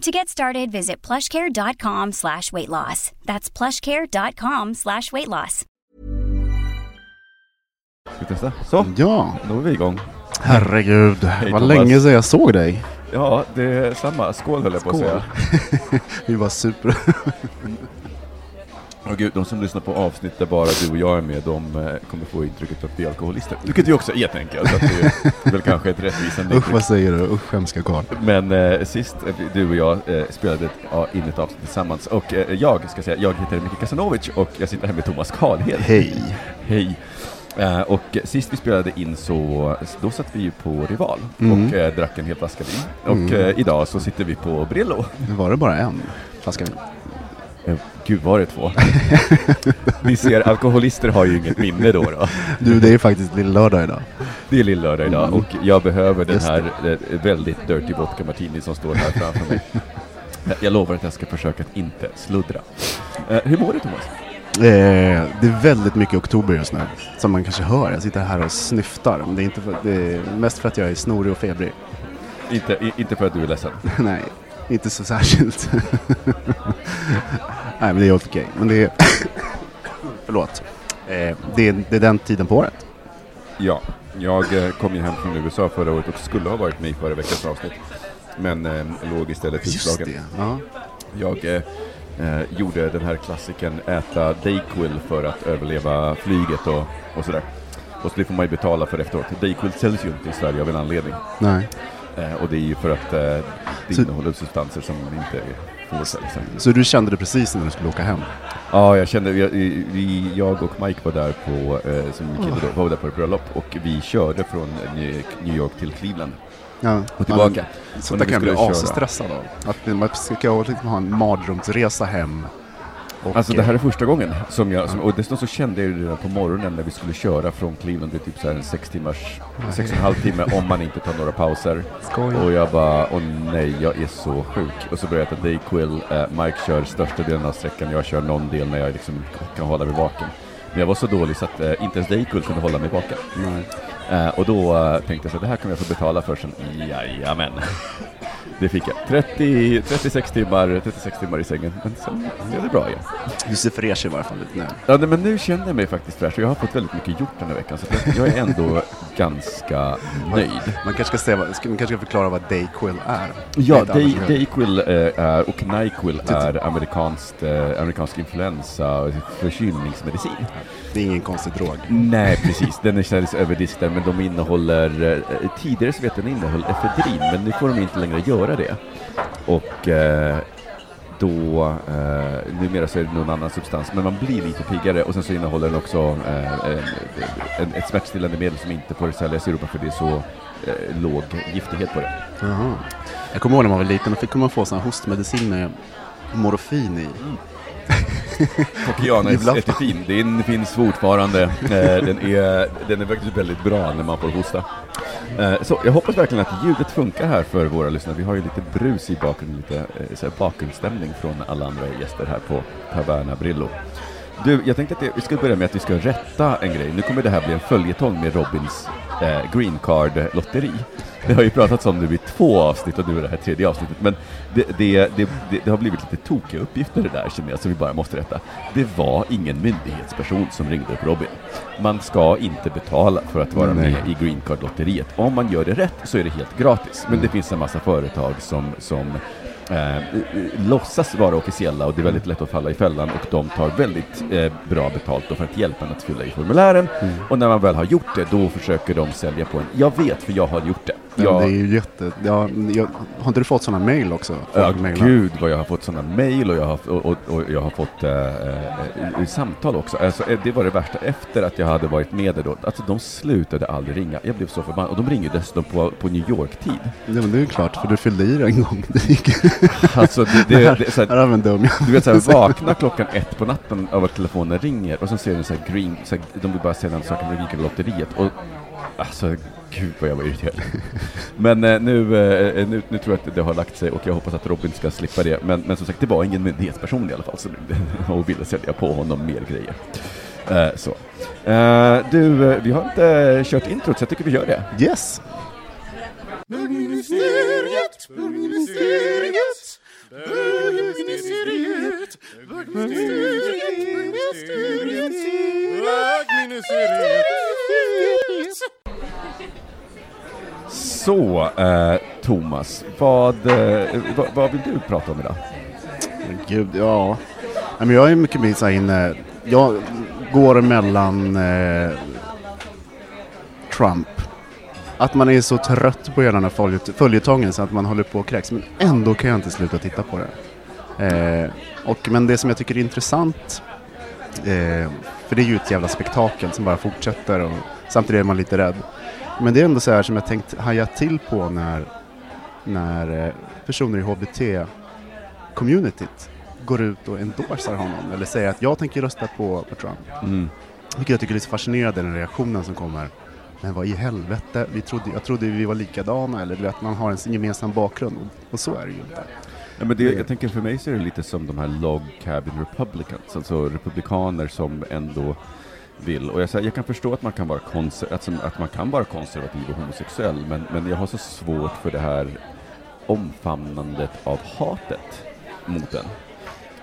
To get started, visit plushcare.com slash weight loss. That's plushcare.com slash weight loss. Ska vi testa? Så, Ja, då är vi igång. herregud. Hej, Vad Thomas. länge sedan jag såg dig. Ja, det är samma. Skål höll jag på att säga. Vi var super... Åh gud, de som lyssnar på avsnitt där bara du och jag är med, de eh, kommer få intrycket att vi är alkoholister. Vilket vi också är, tänker jag. Så att det är väl kanske ett rättvisande Usch vad säger du? Usch hemska karl. Men eh, sist eh, du och jag eh, spelade ett, ja, in ett avsnitt tillsammans, och eh, jag ska säga, jag heter Micke Kasanovic och jag sitter här med Thomas Karlhed. Hej. Hej! Eh, och sist vi spelade in så, då satt vi ju på Rival Mm. och eh, drack en hel flaska vin. Och Mm. eh, idag så sitter vi på Brillo. Var det bara en flaska vin. Gud, var det två? Ni ser, alkoholister har ju inget minne då. då. Du, det är faktiskt lill-lördag idag. Det är lill-lördag idag Mm. och jag behöver den här eh, väldigt dirty vodka martini som står här framför mig. Jag lovar att jag ska försöka att inte sluddra. Eh, hur mår du Thomas? Eh, det är väldigt mycket oktober just nu, som man kanske hör. Jag sitter här och snyftar. Det är, inte för, det är mest för att jag är snorig och febrig. Inte, i- inte för att du är ledsen. Nej, inte så särskilt. Nej, men det är helt okej. Men det är... Förlåt. Eh, det, är, det är den tiden på året. Ja, jag eh, kom ju hem från USA förra året och skulle ha varit med i förra veckans avsnitt. Men eh, låg istället Just utslagen. det. Ja. Jag eh, eh, gjorde den här klassiken äta Dayquil för att överleva flyget och, och sådär. Och så det får man ju betala för efteråt. Dayquil säljs ju inte i Sverige av en anledning. Nej. Eh, och det är ju för att eh, det Så- innehåller substanser som inte får säljas. Så du kände det precis när du skulle åka hem? Ja, jag kände, vi, vi, jag och Mike var där på, eh, som kille då, var där på ett bröllop och vi körde från New York till Cleveland Ja. och tillbaka. Så där vi kan jag bli asstressad av. Att man ska liksom ha en mardrömsresa hem. Och, Alltså det här är första gången som jag, som, och dessutom så kände jag det redan på morgonen när vi skulle köra från Cleveland, det är typ så här en sex timmars, sex och en halv timme om man inte tar några pauser. Skoj. Och jag bara, åh nej, jag är så sjuk. Och så började jag äta Dayquil, eh, Mike kör största delen av sträckan, jag kör någon del när jag liksom kan hålla mig vaken. Men jag var så dålig så att eh, inte ens Dayquil kunde hålla mig vaken. Nej. Eh, och då eh, tänkte jag så det här kommer jag få betala för sen. Jajamän. Det fick jag. 30, 36 timmar, 36 timmar i sängen. Men sen blev det bra igen. Du ser fräsch i varje fall ut nu. Ja, nej, men nu känner jag mig faktiskt fräsch och jag har fått väldigt mycket gjort den här veckan så att jag, är ändå ganska nöjd. Man kanske ska, säga, man kanske ska förklara vad Dayquil är. Ja, Day. Dayquil eh, är, och Nyquil är amerikanskt, eh, amerikansk influensa förkylningsmedicin. Det är ingen konstig drog. Nej, precis. Den är säljs över disk där, men de innehåller, eh, tidigare så vet jag den innehöll efedrin, men nu får de inte längre göra det. Och eh, då, eh, numera så är det någon annan substans, men man blir lite piggare och sen så innehåller den också eh, en, en, ett smärtstillande medel som inte får säljas i Europa för det är så eh, låg giftighet på det. Jaha. Jag kommer ihåg när man var liten, då fick man få sån här hostmedicin med morfin i. Kokiana Ibland. etifin, den finns fortfarande. Eh, den, är, den är faktiskt väldigt bra när man får hosta. Eh, så jag hoppas verkligen att ljudet funkar här för våra lyssnare. Vi har ju lite brus i bakgrunden, lite eh, så här bakgrundsstämning från alla andra gäster här på Taverna Brillo. Du, jag tänkte att det- vi ska börja med att vi ska rätta en grej. Nu kommer det här bli en följetong med Robins eh, green card-lotteri. Det har ju pratats om nu i två avsnitt och nu är det här tredje avsnittet, men det, det, det, det, det har blivit lite tokiga uppgifter det där känner jag, som vi bara måste rätta. Det var ingen myndighetsperson som ringde upp Robin. Man ska inte betala för att vara Nej. med i green card-lotteriet. Om man gör det rätt så är det helt gratis, men det finns en massa företag som, som eh, låtsas vara officiella och det är väldigt lätt att falla i fällan och de tar väldigt eh, bra betalt då för att hjälpa en att fylla i formulären Mm. och när man väl har gjort det då försöker de sälja på en. Jag vet för jag har gjort det. Men Jag, det är ju jätte... Ja, jag, har inte du fått sådana mail också? Ja, gud vad jag har fått sådana mejl och jag har, och, och, och jag har fått eh, eh, samtal också. Alltså, eh, det var det värsta efter att jag hade varit med där då. Alltså de slutade aldrig ringa. Jag blev så förbannad. Och de ringer dessutom på, på New York-tid. Ja, men det är ju klart, för du fyllde i det en gång. Det gick... Alltså det, det, det, är så Här en dum du vet såhär, vakna klockan ett på natten av att telefonen ringer och så ser du såhär green, så här, de vill bara säga den saken med lotteriet. Och alltså, gud vad jag var irriterad. Men eh, nu, eh, nu, nu tror jag att det har lagt sig och jag hoppas att Robin ska slippa det. Men, men som sagt, det var ingen myndighetsperson i alla fall som och ville sälja på honom mer grejer. Eh, så. Eh, du, vi har inte kört introt så jag tycker vi gör det. Yes! Bögministeriet, bögministeriet, bögministeriet, bögministeriet. Så, eh, Thomas, vad, eh, vad, vad vill du prata om idag? Men Gud, ja. Men jag är mycket mer så här inne... Jag går mellan eh, Trump. Att man är så trött på hela den här följet- följetongen så att man håller på och kräks. Men ändå kan jag inte sluta titta på det. Eh, och, men det som jag tycker är intressant, eh, för det är ju ett jävla spektakel som bara fortsätter och samtidigt är man lite rädd. Men det är ändå så här som jag tänkt haja till på när, när eh, personer i HBT-communityt går ut och endorsar honom eller säger att jag tänker rösta på, på Trump. Mm. Vilket jag tycker är lite fascinerande, den reaktionen som kommer. Men vad i helvete, vi trodde, jag trodde vi var likadana eller du vet, man har en gemensam bakgrund och, så är det ju inte. Ja, men det, jag tänker för mig så är det lite som de här log cabin republicans, alltså republikaner som ändå vill. Och jag, säger, jag kan förstå att man kan vara, konser, att, som, att man kan vara konservativ och homosexuell, men, men jag har så svårt för det här omfamnandet av hatet mot en.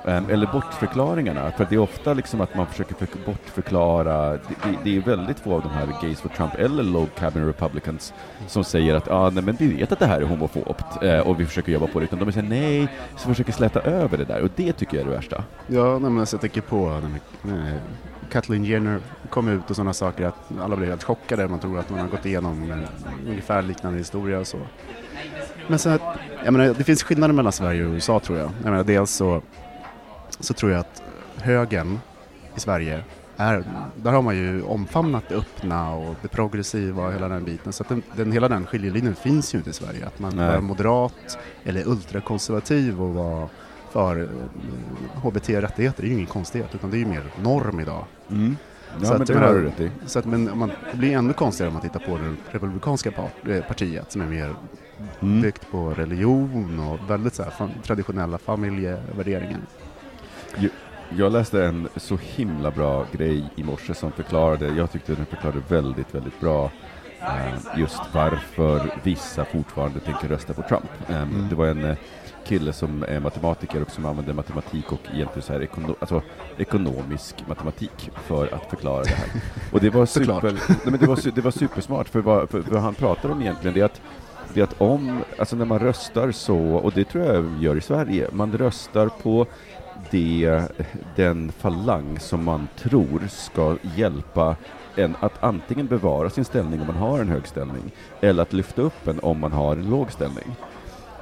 Eh, eller bortförklaringarna, för det är ofta liksom att man försöker bortförklara, det, det, det är väldigt få av de här Gays for Trump eller Low Cabin Republicans som säger att ah, nej, men vi vet att det här är homofobt eh, och vi försöker jobba på det, utan de säger nej, så försöker släta över det där och det tycker jag är det värsta. Ja, nej, men alltså, jag tänker på när eh, Kathleen Jenner kom ut och sådana saker att alla blir helt chockade. Man tror att man har gått igenom en ungefär liknande historia och så. Men så att, jag menar, det finns skillnader mellan Sverige och USA tror jag. jag menar, dels så, så tror jag att högern i Sverige är, där har man ju omfamnat det öppna och det progressiva och hela den biten. Så att den, den, hela den skiljelinjen finns ju inte i Sverige. Att man Nej. är moderat eller ultrakonservativ och vara för eh, HBT-rättigheter är ju ingen konstighet utan det är ju mer norm idag. Ja, Så men att det har du rätt i. Så att, men man, det blir ännu konstigare om man tittar på det republikanska eh, partiet som är mer Mm. byggt på religion och väldigt så här, traditionella familjevärderingar. Jag läste en så himla bra grej i morse som förklarade, jag tyckte den förklarade väldigt, väldigt bra eh, just varför vissa fortfarande tänker rösta på Trump. Eh, Det var en eh, kille som är matematiker och som använder matematik och egentligen så här ekono alltså, ekonomisk matematik för att förklara det här. Och det var, super, nej, men det var, det var supersmart, för vad, för vad han pratar om egentligen det är att det är att om, alltså när man röstar så, och det tror jag vi gör i Sverige, man röstar på det, den falang som man tror ska hjälpa en att antingen bevara sin ställning om man har en hög ställning, eller att lyfta upp en om man har en låg ställning.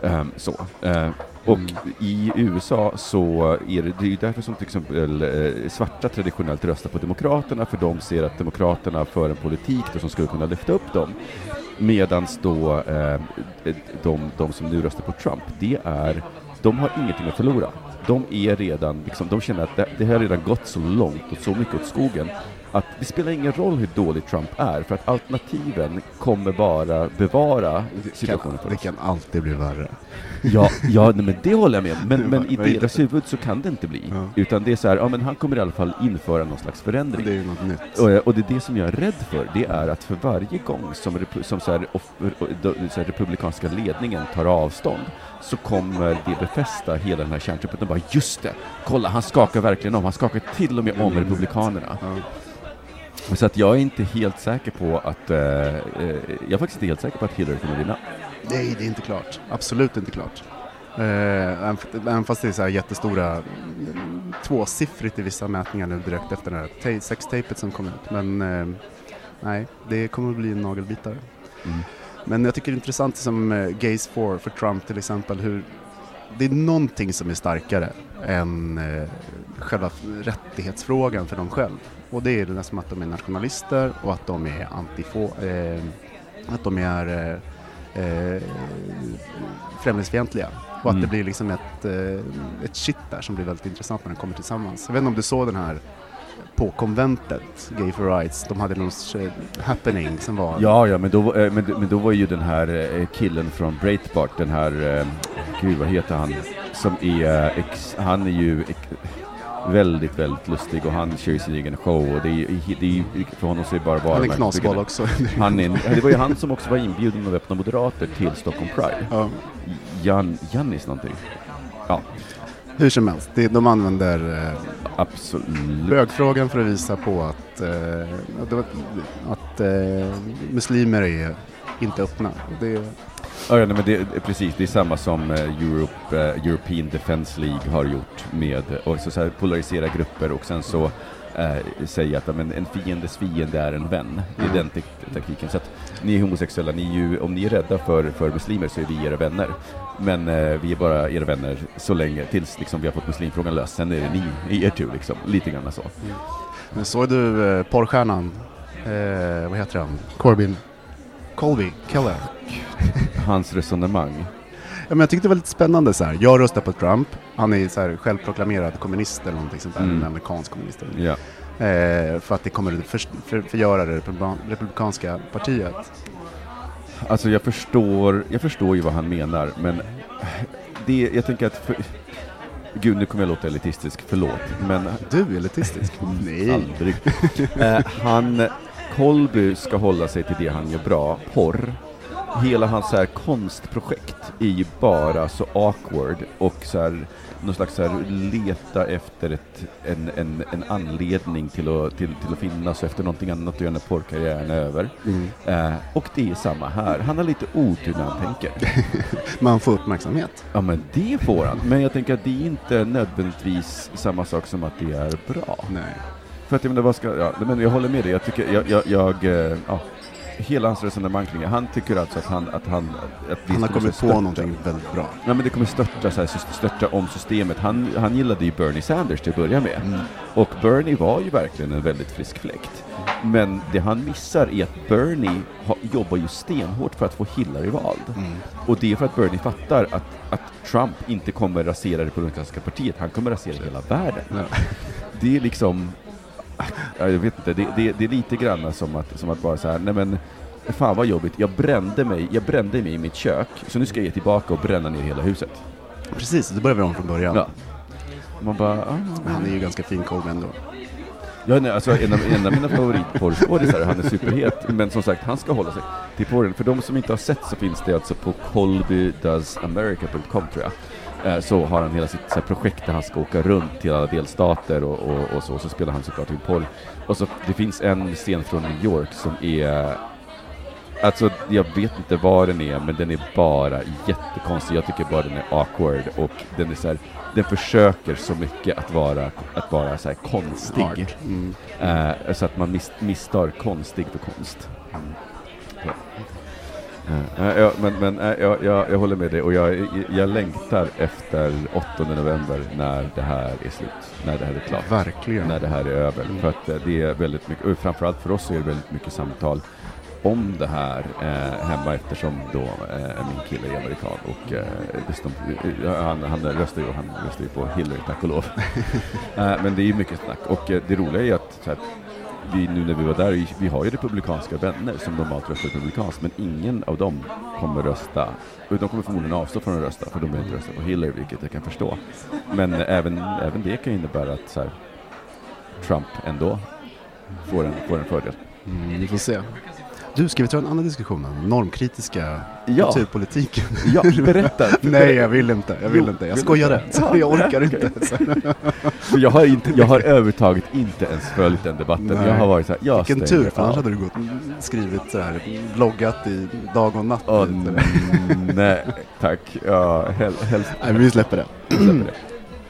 Ehm, så. Ehm, och i USA så är det, det är därför som till exempel eh, svarta traditionellt röstar på Demokraterna, för de ser att Demokraterna för en politik då som skulle kunna lyfta upp dem. Medans då eh, de, de som nu röstar på Trump, det är, de har ingenting att förlora. De är redan, liksom, de känner att det, det här har redan gått så långt och så mycket åt skogen att det spelar ingen roll hur dålig Trump är, för att alternativen kommer bara bevara situationen för det oss. kan alltid bli värre. Ja, ja nej, men det håller jag med. Men, men i Men- deras huvud så kan det inte bli. Ja. Utan det är så här, ja men han kommer i alla fall införa någon slags förändring. Det är något nytt. Och, och det är det som jag är rädd för, det är att för varje gång som, som så här, off, så här, republikanska ledningen tar avstånd så kommer det befästa hela den här kärntruppen och bara just det, kolla han skakar verkligen om, han skakar till och med om republikanerna. Ja. Så att jag är inte helt säker på att, eh, eh, jag är faktiskt inte helt säker på att Hillary kommer vinna. Nej, det är inte klart. Absolut inte klart. Eh, även- fast det är så här jättestora, tvåsiffrigt i vissa mätningar nu direkt efter det här sextapet som kom ut. Men eh, nej, det kommer att bli en nagelbitare. Mm. Men jag tycker det är intressant som eh, Gays for, för Trump till exempel, hur det är någonting som är starkare än eh, själva rättighetsfrågan för dem själv. Och det är det som att de är nationalister och att de är antifå, eh, att de är eh, eh, främlingsfientliga. Och att Mm. det blir liksom ett, eh, ett shit där som blir väldigt intressant när de kommer tillsammans. Jag vet inte om du såg den här på konventet, Gay for Rights, de hade någon eh, happening som var Ja, ja, men då, men, men då var ju den här killen från Breitbart, den här, gud vad heter han, som är, ex, han är ju ex, väldigt, väldigt lustig och han kör ju sin egen show och det är, ju- det är, ju- för honom så är det bara han är knasboll också. Han är, det var ju han som också var inbjuden av Öppna Moderater till Stockholm Pride. ja. Jan, Jannis någonting. Ja, Hur som helst, det, de använder eh, absolut. bögfrågan för att visa på att, eh, att, eh, muslimer är inte öppna. Det, Ja, nej, men det, är precis, det är samma som eh, Europe, eh, European Defence League har gjort med, och så, så här, polarisera grupper och sen så eh, säga att men, en fiendes fiende är en vän. Det är Mm. den taktiken. Så att ni är homosexuella, ni är ju, om ni är rädda för, för muslimer så är vi era vänner. Men eh, vi är bara era vänner så länge, tills liksom, vi har fått muslimfrågan löst. Sen är det ni, er tur liksom. Lite grann så. men såg du eh, porrstjärnan, eh, vad heter han, Corbyn Colby, Keller? Hans resonemang. Ja, men jag tyckte det var lite spännande så här. Jag röstar på Trump, han är så här självproklamerad kommunist eller någonting sånt där, Mm. en amerikansk kommunist. Ja. Eh, för att det kommer att för, för, förgöra det republikan- republikanska partiet. Alltså jag förstår, jag förstår ju vad han menar, men det, jag tänker att... För, gud, nu kommer jag låta elitistisk, förlåt, men Du är elitistisk? Nej. aldrig. Eh, han, Colby ska hålla sig till det han gör bra, porr. Hela hans så här konstprojekt är ju bara så awkward och så här, någon slags så här, leta efter ett, en, en, en anledning till att, till, till att finnas efter någonting annat att göra när porrkarriären är över. Mm. Eh, och det är samma här. Han har lite otur när han tänker. Man får uppmärksamhet. Ja, men det får han. Men jag tänker att det är inte nödvändigtvis samma sak som att det är bra. Nej. För att jag menar, vad ska, ja, men jag håller med dig. Jag tycker, jag, jag, jag eh, ja, hela hans resonemang kring det. Han tycker alltså att han, att han, att det Han har kommit störta- på någonting väldigt bra. Ja, men det kommer störta, så här, störta om systemet. Han, han gillade ju Bernie Sanders till att börja med. Mm. Och Bernie var ju verkligen en väldigt frisk fläkt. Men det han missar är att Bernie ha, jobbar ju stenhårt för att få Hillary vald. Mm. Och det är för att Bernie fattar att, att Trump inte kommer rasera det politiska partiet, han kommer rasera hela världen. Ja. Det är liksom, jag vet inte, det, det, det är lite grann som att, som att bara så här, nej men fan vad jobbigt, jag brände mig, jag brände mig i mitt kök, så nu ska jag ge tillbaka och bränna ner hela huset. Precis, då börjar vi om från början. Ja. Man bara, ah, han är ju ganska fin Colby ändå. Ja, nej, alltså en av, en av mina favoritporrskådisar, han är superhet, men som sagt, han ska hålla sig till porren. För de som inte har sett så finns det alltså på colbydoesamerica.com tror jag. Eh, Så har han hela sitt här, projekt där han ska åka runt till alla delstater och, och, och så, så spelar han såklart in porr. Och så, det finns en scen från New York som är Alltså, jag vet inte vad den är, men den är bara jättekonstig. Jag tycker bara den är awkward och den är så här, den försöker så mycket att vara, att vara så här konstig. Mm. Eh, så att man mis, misstar konstig för konst. Ja. Eh, ja, men men eh, jag, jag, jag håller med dig och jag, jag längtar efter 8 november när det här är slut, när det här är klart, Verkligen. när det här är över. Mm. För att eh, det är väldigt mycket, och framförallt för oss är det väldigt mycket samtal om det här eh, hemma eftersom då eh, min kille är amerikan och eh, dessutom, eh, han, han röstar ju han röstar ju på Hillary tack och lov. eh, men det är ju mycket snack och eh, det roliga är att så här, vi, nu när vi var där, vi- har ju republikanska vänner som normalt röstar republikanskt, men ingen av dem kommer rösta, de kommer förmodligen avstå från att rösta, för de vill inte rösta på Hillary, vilket jag kan förstå. Men även, även det kan innebära att så här, Trump ändå får en, får en fördel. Mm, vi får se. Du, ska vi ta en annan diskussion om normkritiska Ja. kulturpolitiken? Ja, berätta. Nej, jag vill inte. Jag vill Jo, inte. Jag skojade. Så jag orkar inte. Jag har, inte, jag har överhuvudtaget inte ens följt den debatten. Nej. Jag har varit så här, jag vilken stänger tur, för annars hade du gått skrivit så här, bloggat i dag och natt. Lite. nej, tack. Ja, hel, helst Nej, vi släpper det. släpper det.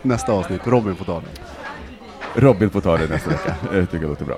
Nästa avsnitt, Robin får ta det. Robin får ta det nästa vecka. Jag tycker det låter bra.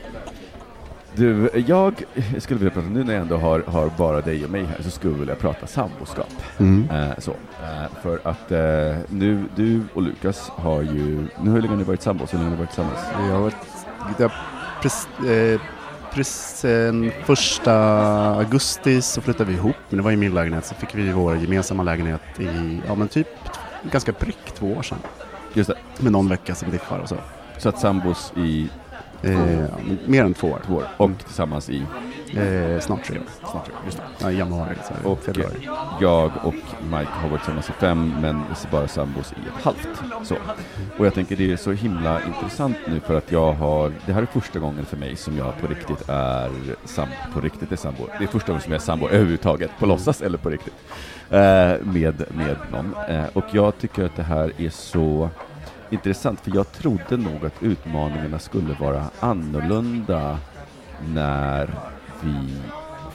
Du, jag skulle vilja prata, nu när jag ändå har, har bara dig och mig här, så skulle jag vilja prata samboskap. Eh, så, eh, för att eh, nu, du och Lukas har ju, nu hur länge har ni varit sambos? Hur länge har ni varit tillsammans? Jag har varit, pres, eh, pres, första augusti så flyttade vi ihop, men det var i min lägenhet, så fick vi vår gemensamma lägenhet i, ja men typ ganska prick två år sedan. Just det, Med någon vecka som diffar och så. så att sambos i Eh, mer än två år. två år och tillsammans i Eh, snart tre år. snart tre år. Just det. Ja, i januari, så Och februari. jag och Mike har varit tillsammans i fem, men bara sambos i ett halvt. Så. Och jag tänker det är så himla intressant nu för att jag har, det här är första gången för mig som jag på riktigt är sam, på riktigt är sambo. Det är första gången som jag är sambo överhuvudtaget, på låtsas eller på riktigt, eh, med, med någon. Eh, och jag tycker att det här är så intressant, för jag trodde nog att utmaningarna skulle vara annorlunda när vi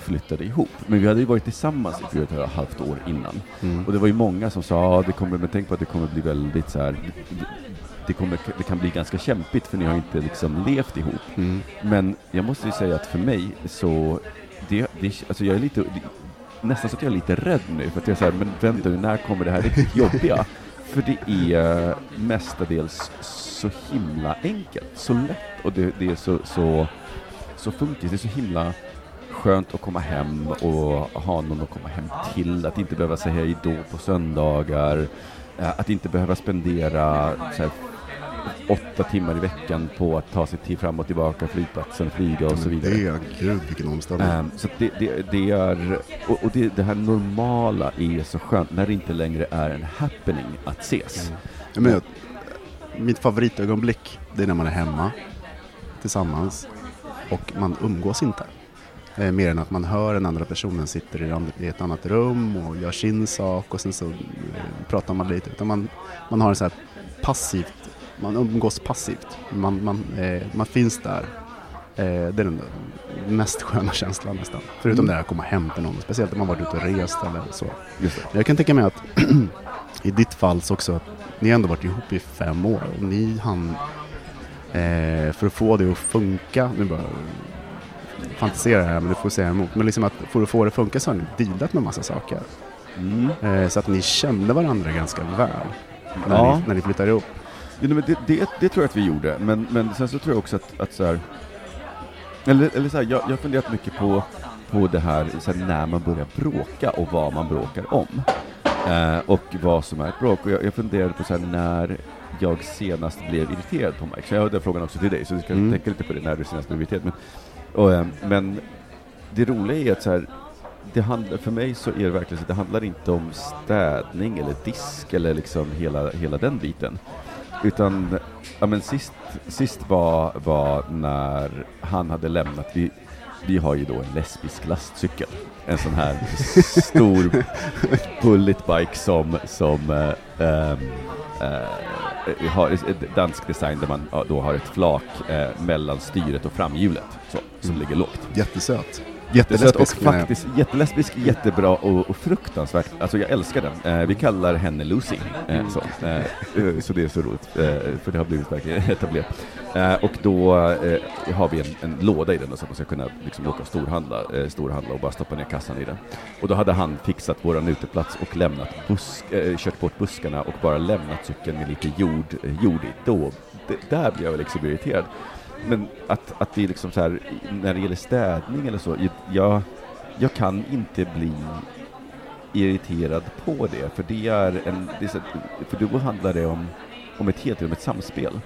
flyttade ihop. Men vi hade ju varit tillsammans i fyra och ett halvt år innan. Och det var ju många som sa, ja, det kommer, men tänk på att det kommer bli väldigt så här, det, det, kommer, det kan bli ganska kämpigt för ni har inte liksom levt ihop. Mm. Men jag måste ju säga att för mig så, det, det, alltså jag är lite, nästan så att jag är lite rädd nu, för att jag är så här, men vänta nu, när kommer det här riktigt jobbiga? För det är eh, mestadels så himla enkelt, så lätt och det, det är så, så, så funkis, det är så himla skönt att komma hem och ha någon att komma hem till, att inte behöva säga hej då på söndagar, eh, att inte behöva spendera så här, åtta timmar i veckan på att ta sig till fram och tillbaka flygplatsen, flyga och så vidare. Det är, gud vilken omställning. Ehm, så det, det, det är, och, och det, det här normala är så skönt när det inte längre är en happening att ses. Ja, men, jag- mitt favoritögonblick, det är när man är hemma tillsammans och man umgås inte. Eh, mer än att man hör den andra personen sitter i ett annat rum och gör sin sak och sen så eh, pratar man lite. Utan man, man har en så här passivt, man umgås passivt. Man, man, eh, man finns där. Eh, det är den mest sköna känslan nästan. Förutom Mm. det här att komma hem till någon, speciellt om man varit ute och rest eller så. Jag kan tänka mig att i ditt fall så också, att ni har ändå varit ihop i fem år och ni hann, eh, för att få det att funka, nu bara fantiserar jag här men du får säga emot, men liksom att för att få det att funka så har ni dealat med massa saker. Mm. Eh, så att ni kände varandra ganska väl när, Ja. ni, när ni flyttade ihop. Jo, men det, det, det tror jag att vi gjorde, men, men sen så tror jag också att, att så här, eller, eller så här, jag, jag har funderat mycket på, på det här, så här när man börjar bråka och vad man bråkar om. Eh, och vad som är ett bråk. Och jag, jag funderade på så här, när jag senast blev irriterad på Mike. Så jag har den frågan också till dig, så du ska Mm. tänka lite på det när du senast blev irriterad. Men, och, eh, men det roliga är att så här, det handlar, för mig så är det verkligen så att det handlar inte om städning eller disk eller liksom hela, hela den biten. Utan, ja men sist, sist var, var när han hade lämnat, vi, vi har ju då en lesbisk lastcykel. En sån här stor bulletbike som, som ehm, eh, har dansk design där man då har ett flak eh, mellan styret och framhjulet, så, som ligger lågt. Jättesöt. Och Jättelesbisk. jag. faktiskt jättelesbisk, jättebra och, och fruktansvärt, alltså jag älskar den. Eh, vi kallar henne Lucy, eh, så, eh, eh, så det är så roligt, eh, för det har blivit verkligen etablerat. Eh, och då har vi en, en låda i den då, så att man ska kunna liksom åka och storhandla, storhandla och bara stoppa ner kassan i den. Och då hade han fixat våran uteplats och lämnat busk, kört bort buskarna och bara lämnat cykeln med lite jord, jord i. Då, det, där blir jag liksom irriterad. Men att, att det är liksom så här, när det gäller städning eller så, jag, jag kan inte bli irriterad på det, för det är en, det är så, för då handlar det om, om ett helt om ett samspel.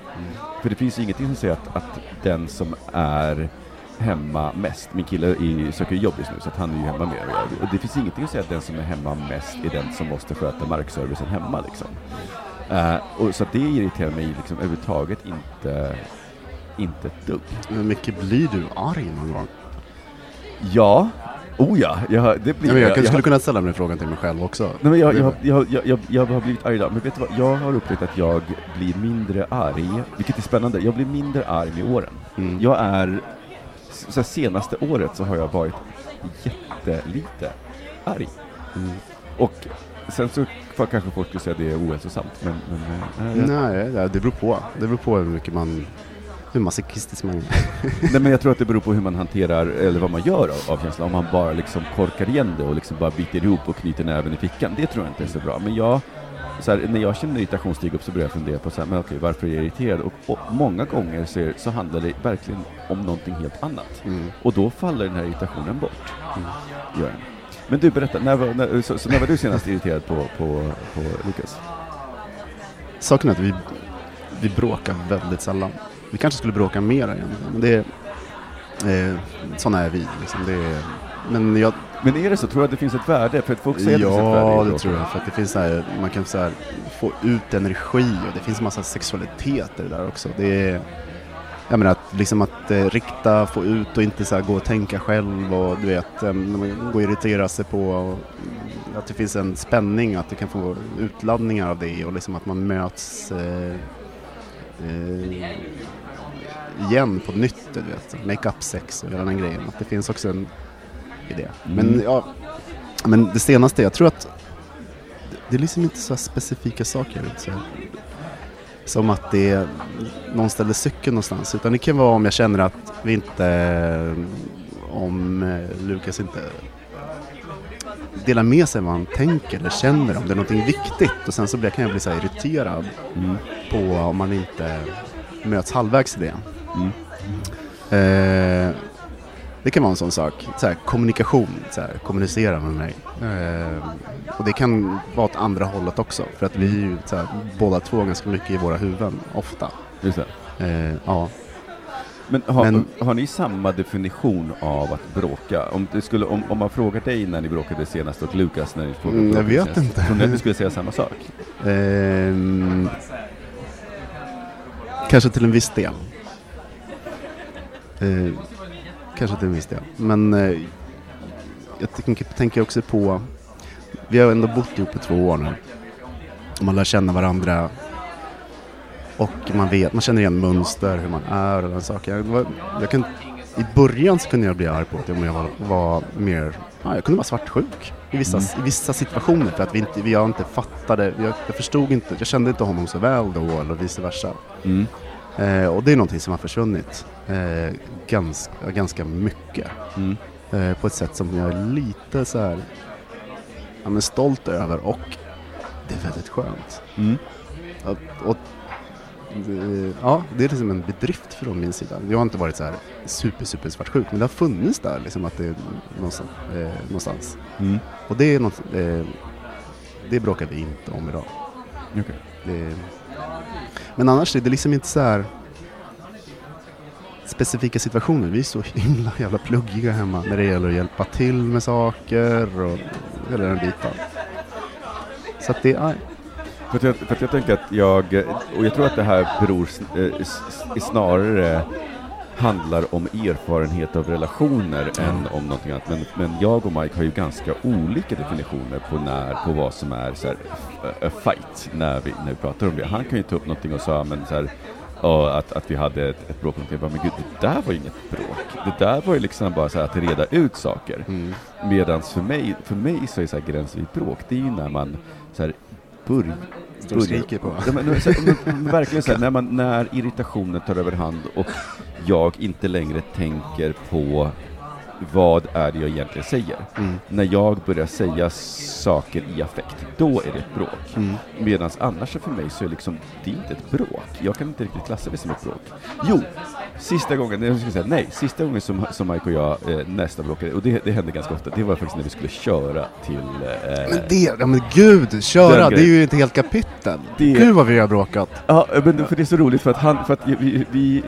För det finns ju ingenting som säger att, att den som är hemma mest, min kille är, söker jobb just nu så att han är ju hemma mer och det finns ingenting att säga att den som är hemma mest är den som måste sköta markservicen hemma liksom. Eh, och så det irriterar mig liksom överhuvudtaget inte, inte ett dugg. Men Micke, blir du arg någon gång? Ja, oh ja, jag, det blir Ja, men jag, jag, skulle kunna ställa mig frågan till mig själv också. Nej, men jag, jag, jag, jag, jag, jag har blivit arg idag, men vet du vad? Jag har upplevt att jag blir mindre arg, vilket är spännande. Jag blir mindre arg med åren. Mm. Jag är, så senaste året så har jag varit jättelite arg. Mm. Och sen så får kanske folk skulle säga att det är ohälsosamt, men, men eh, jag, Nej, det det beror på. Det beror på hur mycket man... Hur masochistisk man är. Nej, men jag tror att det beror på hur man hanterar, eller vad man gör av, av känslan. Om man bara liksom korkar igen det och liksom bara biter ihop och knyter näven i fickan, det tror jag inte är så bra. Men jag, så här, när jag känner irritation stiga upp så börjar jag fundera på så här, men okej, varför är jag irriterad? Och, och många gånger så, är, så handlar det verkligen om någonting helt annat. Mm. Och då faller den här irritationen bort. Gör den. Men du, berätta, när var, när, så, så när var du senast irriterad på, på, på Lukas? Saken är att vi, vi bråkar väldigt sällan. Vi kanske skulle bråka mer egentligen, men det är... Eh, sådana är vi liksom. Det är, men jag, Men är det så? Tror du att det finns ett värde? För att folk säger att det finns ett värde i Ja, det bråka. tror jag. För att det finns så här, man kan så här, få ut energi och det finns en massa sexualitet i det där också. Det är, jag menar att, liksom att eh, rikta, få ut och inte så här, gå och tänka själv och du vet, eh, går och irritera sig på och, att det finns en spänning, att du kan få utladdningar av det och liksom att man möts eh, eh, igen på nytt, du vet, make-up sex och hela den grejen. Att det finns också en i det. Men Mm. ja, men det senaste, jag tror att det- är liksom inte så specifika saker. Så, som att det är, någon ställer cykeln någonstans. Utan det kan vara om jag känner att vi inte, om eh, Lukas inte delar med sig vad han tänker eller känner om det är någonting viktigt. Och sen så blir, kan jag bli så irriterad Mm. på om man inte möts halvvägs i det. Mm. Eh, det kan vara en sån sak. Så här, kommunikation, så här, kommunicera med mig. Eh, och det kan vara åt andra hållet också. För att vi är ju så här, båda två ganska mycket i våra huvuden, ofta. Just det. Eh, ja. Men har, Men- har ni samma definition av att bråka? Om, det skulle, om, om man frågar dig när ni bråkade senast och Lukas när ni frågade Mm, jag vet senast, inte. Tror ni att ni skulle säga samma sak? Ehm, kanske till en viss del. Eh, kanske till en viss del. Men eh, jag tänker, tänker också på, vi har ändå bott ihop i två år nu. Och man lär känna varandra. Och man vet, man känner igen mönster, hur man är och den saker. Jag, var- jag kan, I början så kunde jag bli arg på att om jag var, var mer, ja, jag kunde vara svartsjuk i vissa, i vissa situationer för att vi inte, vi, jag inte fattade, jag, jag förstod inte, jag kände inte honom så väl då eller vice versa. Mm. Eh, och det är någonting som har försvunnit eh, ganska, ganska mycket. Mm. Eh, på ett sätt som jag är lite så här, ja, men stolt över och det är väldigt skönt. Mm. Att, och, eh, ja, det är liksom en bedrift från min sida. Jag har inte varit så här super, super svartsjuk, men det har funnits där liksom att det är någonstans. Eh, någonstans. Mm. Och det är något, eh, det bråkar vi inte om idag. Okej. Det, men annars är det liksom inte så här specifika situationer. Vi är så himla jävla pluggiga hemma när det gäller att hjälpa till med saker och hela den biten. Så att det är... För att, jag, för att jag tänker att jag, och jag tror att det här beror eh, snarare handlar om erfarenhet av relationer än om någonting annat. Men, men jag och Mike har ju ganska olika definitioner på när, på vad som är så här, a- a fight, när vi, när vi pratar om det. Han kan ju ta upp någonting och säga, men så här, ja, att, att vi hade ett, ett bråk, och jag bara, men gud, det där var ju inget bråk. Det där var ju liksom bara så här att reda ut saker. Mm. Medans för mig, för mig så är så här gräns vid bråk, det är ju när man så här, börjar Står och skriker på. Ja, men, men, så, men, verkligen så här, när, man, när irritationen tar över hand och jag inte längre tänker på vad är det jag egentligen säger. Mm. När jag börjar säga saker i affekt, då är det ett bråk. Mm. Medan annars för mig så är liksom, det är inte ett bråk. Jag kan inte riktigt klassa det som ett bråk. Jo, sista gången, jag ska säga nej, sista gången som, som Mike och jag eh, nästan bråkade, och det, det hände ganska ofta, det var faktiskt när vi skulle köra till eh, Men det, ja men gud, köra, det är ju ett helt kapitel. Det- Gud vad vi har bråkat. Ja, men för det är så roligt för att han, för att vi, vi,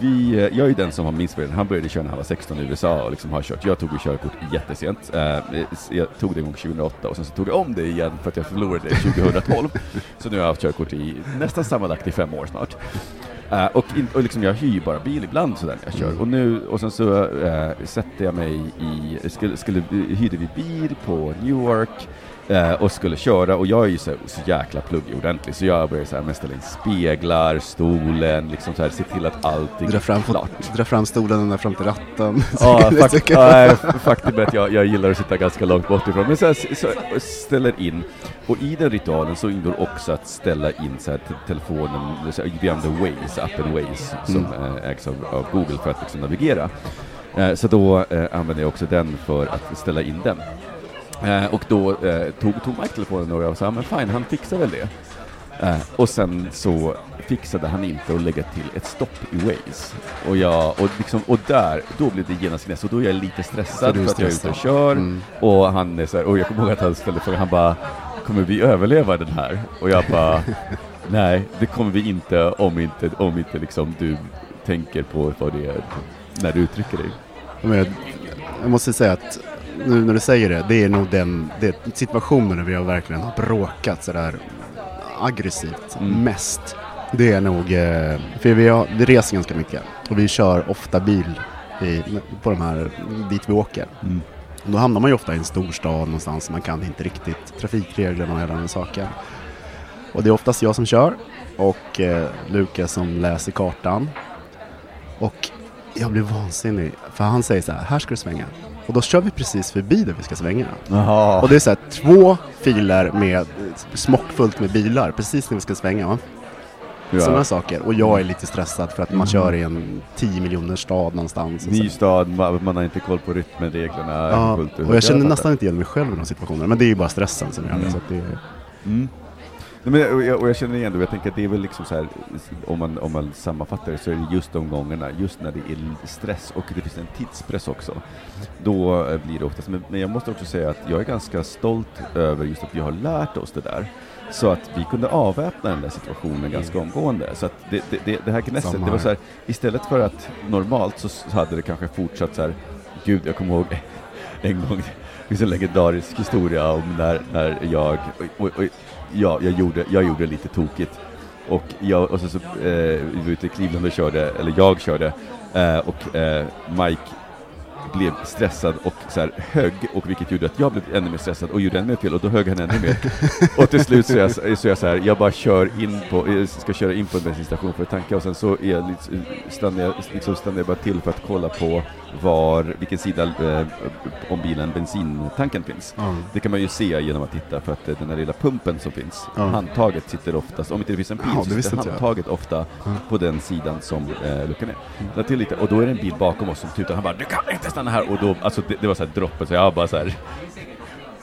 vi, jag är ju den som har minst. Han började köra när han var 16 i USA och liksom har kört. Jag tog ju körkort jättesent. Eh, Jag tog det en gång 2008 och sen så tog jag om det igen för att jag förlorade det 2012. Så nu har jag haft körkort i nästan sammanlagt i fem år snart. Eh, och, in, och liksom jag hyr bara bil ibland sådär när jag kör. Och nu, och sen så eh, sätter jag mig i, skulle, skulle, hyrde vi bil på Newark eh, och skulle köra och jag är ju så, så jäkla pluggig ordentlig så jag börjar så här ställa in speglar, stolen, liksom så här, se till att allting Dra fram, är klart. dra fram stolen ända fram till ratten. Ja, fakt, faktum är att jag, jag gillar att sitta ganska långt bort ifrån. Men så, här, så ställer in, och i den ritualen så ingår också att ställa in så här, te- telefonen, så här, vi använder Waze, appen Waze, som eh, ägs av, av Google för att liksom navigera. Eh, så då eh, använder jag också den för att ställa in den. Eh, och då eh, tog, tog Mike telefonen och jag sa, men fine, han fixar väl det. Eh, och sen så fixade han inte att lägga till ett stopp i Waze. Och, jag, och, liksom, och där, då blev det genast gnäss och då är jag lite stressad för att jag är ute och kör. Mm. Och han är så här, och jag kommer ihåg att han ställde frågan, han bara, kommer vi överleva den här? Och jag bara, nej, det kommer vi inte om inte, om inte liksom du tänker på vad det är när du uttrycker dig. Men jag, jag måste säga att nu när du säger det, det är nog den det situationen där vi har verkligen bråkat sådär aggressivt Mm. mest. Det är nog, eh, för vi, har, vi reser ganska mycket och vi kör ofta bil i, på de här, dit vi åker. Mm. Då hamnar man ju ofta i en storstad någonstans, man kan inte riktigt trafikreglerna och hela den saken. Och det är oftast jag som kör och eh, Lukas som läser kartan. Och jag blir vansinnig, för han säger så här, här ska du svänga. Och då kör vi precis förbi där vi ska svänga. Jaha. Och det är så här två filer med smockfullt med bilar precis när vi ska svänga. Sådana saker. Och jag är lite stressad för att man kör i en 10 miljoners stad någonstans. Ny stad, man, man har inte koll på rytmen, reglerna. ja, och jag känner nästan inte igen mig själv i de situationerna. Men det är ju bara stressen som gör det. Mm. Så det är, Mm. Men, och, jag, och jag känner igen det, jag tänker att det är väl liksom så här, om man, om man sammanfattar det, så är det just de gångerna, just när det är stress och det finns en tidspress också, då eh, blir det oftast, men, men jag måste också säga att jag är ganska stolt över just att vi har lärt oss det där, så att vi kunde avväpna den där situationen ganska omgående. Så att det, det, det, det här gnässet, det var så här, istället för att normalt så hade det kanske fortsatt så här, gud, jag kommer ihåg en gång, det finns en legendarisk historia om när, när jag, och, och, och, ja, jag gjorde, jag gjorde lite tokigt. Och, jag, och så, så eh, vi var ute i Cleveland och körde, eller jag körde, eh, och eh, Mike blev stressad och så här högg, och vilket gjorde att jag blev ännu mer stressad och gjorde ännu mer fel, och då högg han ännu mer. och till slut så är jag så, jag så här, jag bara kör in på, jag ska köra in på en bensinstation för att tanka, och sen så är jag stannar, jag, liksom stannar jag bara till för att kolla på var, vilken sida eh, om bilen bensintanken finns. ja. Det kan man ju se genom att titta, för att eh, den där lilla pumpen som finns, Ja. handtaget sitter oftast, om inte det finns en pil Ja, så sitter inte jag. handtaget ofta Ja. på den sidan som eh, luckan är. La till lite, och då är det en bil bakom oss som tutar, han bara 'Du kan inte stanna här' och då, alltså det, det var så här droppen, så jag bara så här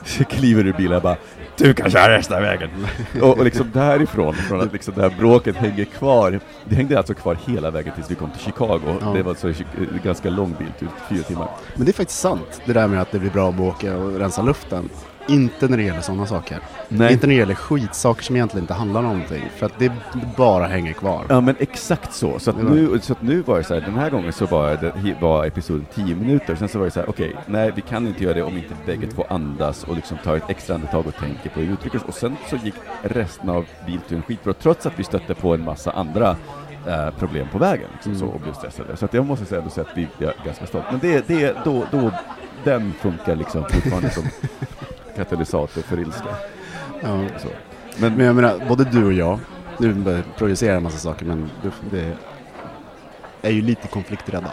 kliver ur bilen och bara 'Du kan köra resten av vägen' och, och liksom därifrån, från att liksom det här bråket hänger kvar, det hängde alltså kvar hela vägen tills vi kom till Chicago, Ja. det var så en ganska lång bil, typ fyra timmar. Men det är faktiskt sant, det där med att det blir bra att åka och rensa luften. Inte när det gäller sådana saker. Nej. Inte när det gäller skitsaker som egentligen inte handlar om någonting. För att det bara hänger kvar. Ja men exakt så. Så att, nu, så att nu var det så här, den här gången så var, det, var episoden 10 minuter, sen så var det så här, okej, nej vi kan inte göra det om inte bägge två andas och liksom tar ett extra andetag och tänker på hur vi uttrycker oss. Och sen så gick resten av bilturen skitbra, trots att vi stötte på en massa andra eh, problem på vägen liksom, så, och blev stressade. Så att jag måste säga ändå att vi är ganska stolta. Men det, det, då, då, den funkar liksom fortfarande som katalysator för ilska. Ja. Så. Men, Men jag menar, både du och jag, nu börjar jag en massa saker, men det, är ju lite konflikträdda.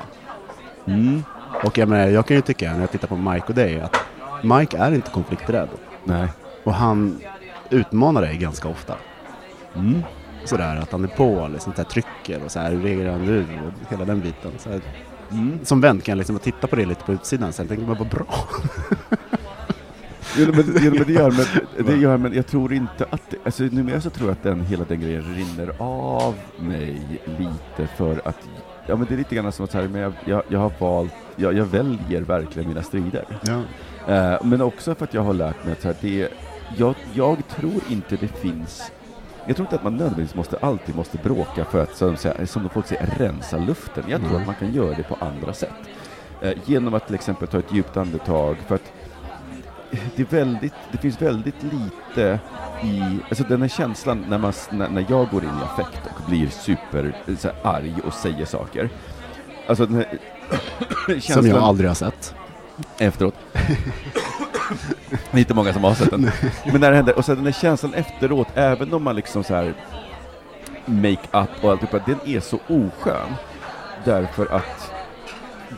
mm, Och jag menar, jag kan ju tycka när jag tittar på Mike och dig att Mike är inte konflikträdd. nej. Och han utmanar dig ganska ofta. Mm. Sådär att han är på, sånt där trycker och så här, hur reagerar nu? Och hela den biten. Så här, Mm. som vän kan jag liksom titta på det lite på utsidan, sen tänker man vad bra. Jo, men, jo, men det gör, men, det gör, men jag tror inte att, alltså numera så tror jag att den, hela den grejen rinner av mig lite för att, ja men det är lite grann som att så här, men jag, jag, jag har valt, jag, jag väljer verkligen mina strider. Ja. Eh, men också för att jag har lärt mig att så här, det, jag, jag tror inte det finns jag tror inte att man nödvändigtvis måste, alltid måste bråka för att, som, som folk säger, rensa luften. Jag tror Nej. att man kan göra det på andra sätt. Eh, genom att till exempel ta ett djupt andetag, för att det, är väldigt, det finns väldigt lite i, alltså den här känslan när, man, när, när jag går in i affekt och blir super så här, arg och säger saker. Alltså den här Som känslan jag aldrig har sett. efteråt. Det är inte många som har sett den. Men när det händer, och så den här känslan efteråt, även om man liksom så här make-up och alltihopa, den är så oskön. Därför att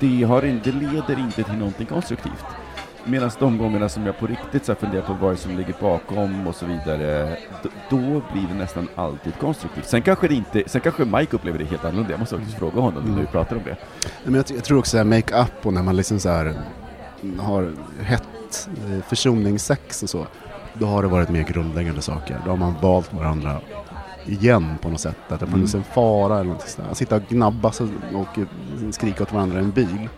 det, har det leder inte till någonting konstruktivt. Medan de gångerna som jag på riktigt så funderar på vad som ligger bakom och så vidare, då blir det nästan alltid konstruktivt. Sen kanske, det inte, sen kanske Mike upplever det helt annorlunda, jag måste faktiskt fråga honom när vi pratar om det. Men jag, jag tror också att make-up och när man liksom så här har hett eh, försoningssex och så, då har det varit mer grundläggande saker. Då har man valt varandra igen på något sätt. Att det funnits en fara eller någonting sådär. Att sitta och gnabbas och, skrika åt varandra i en bil,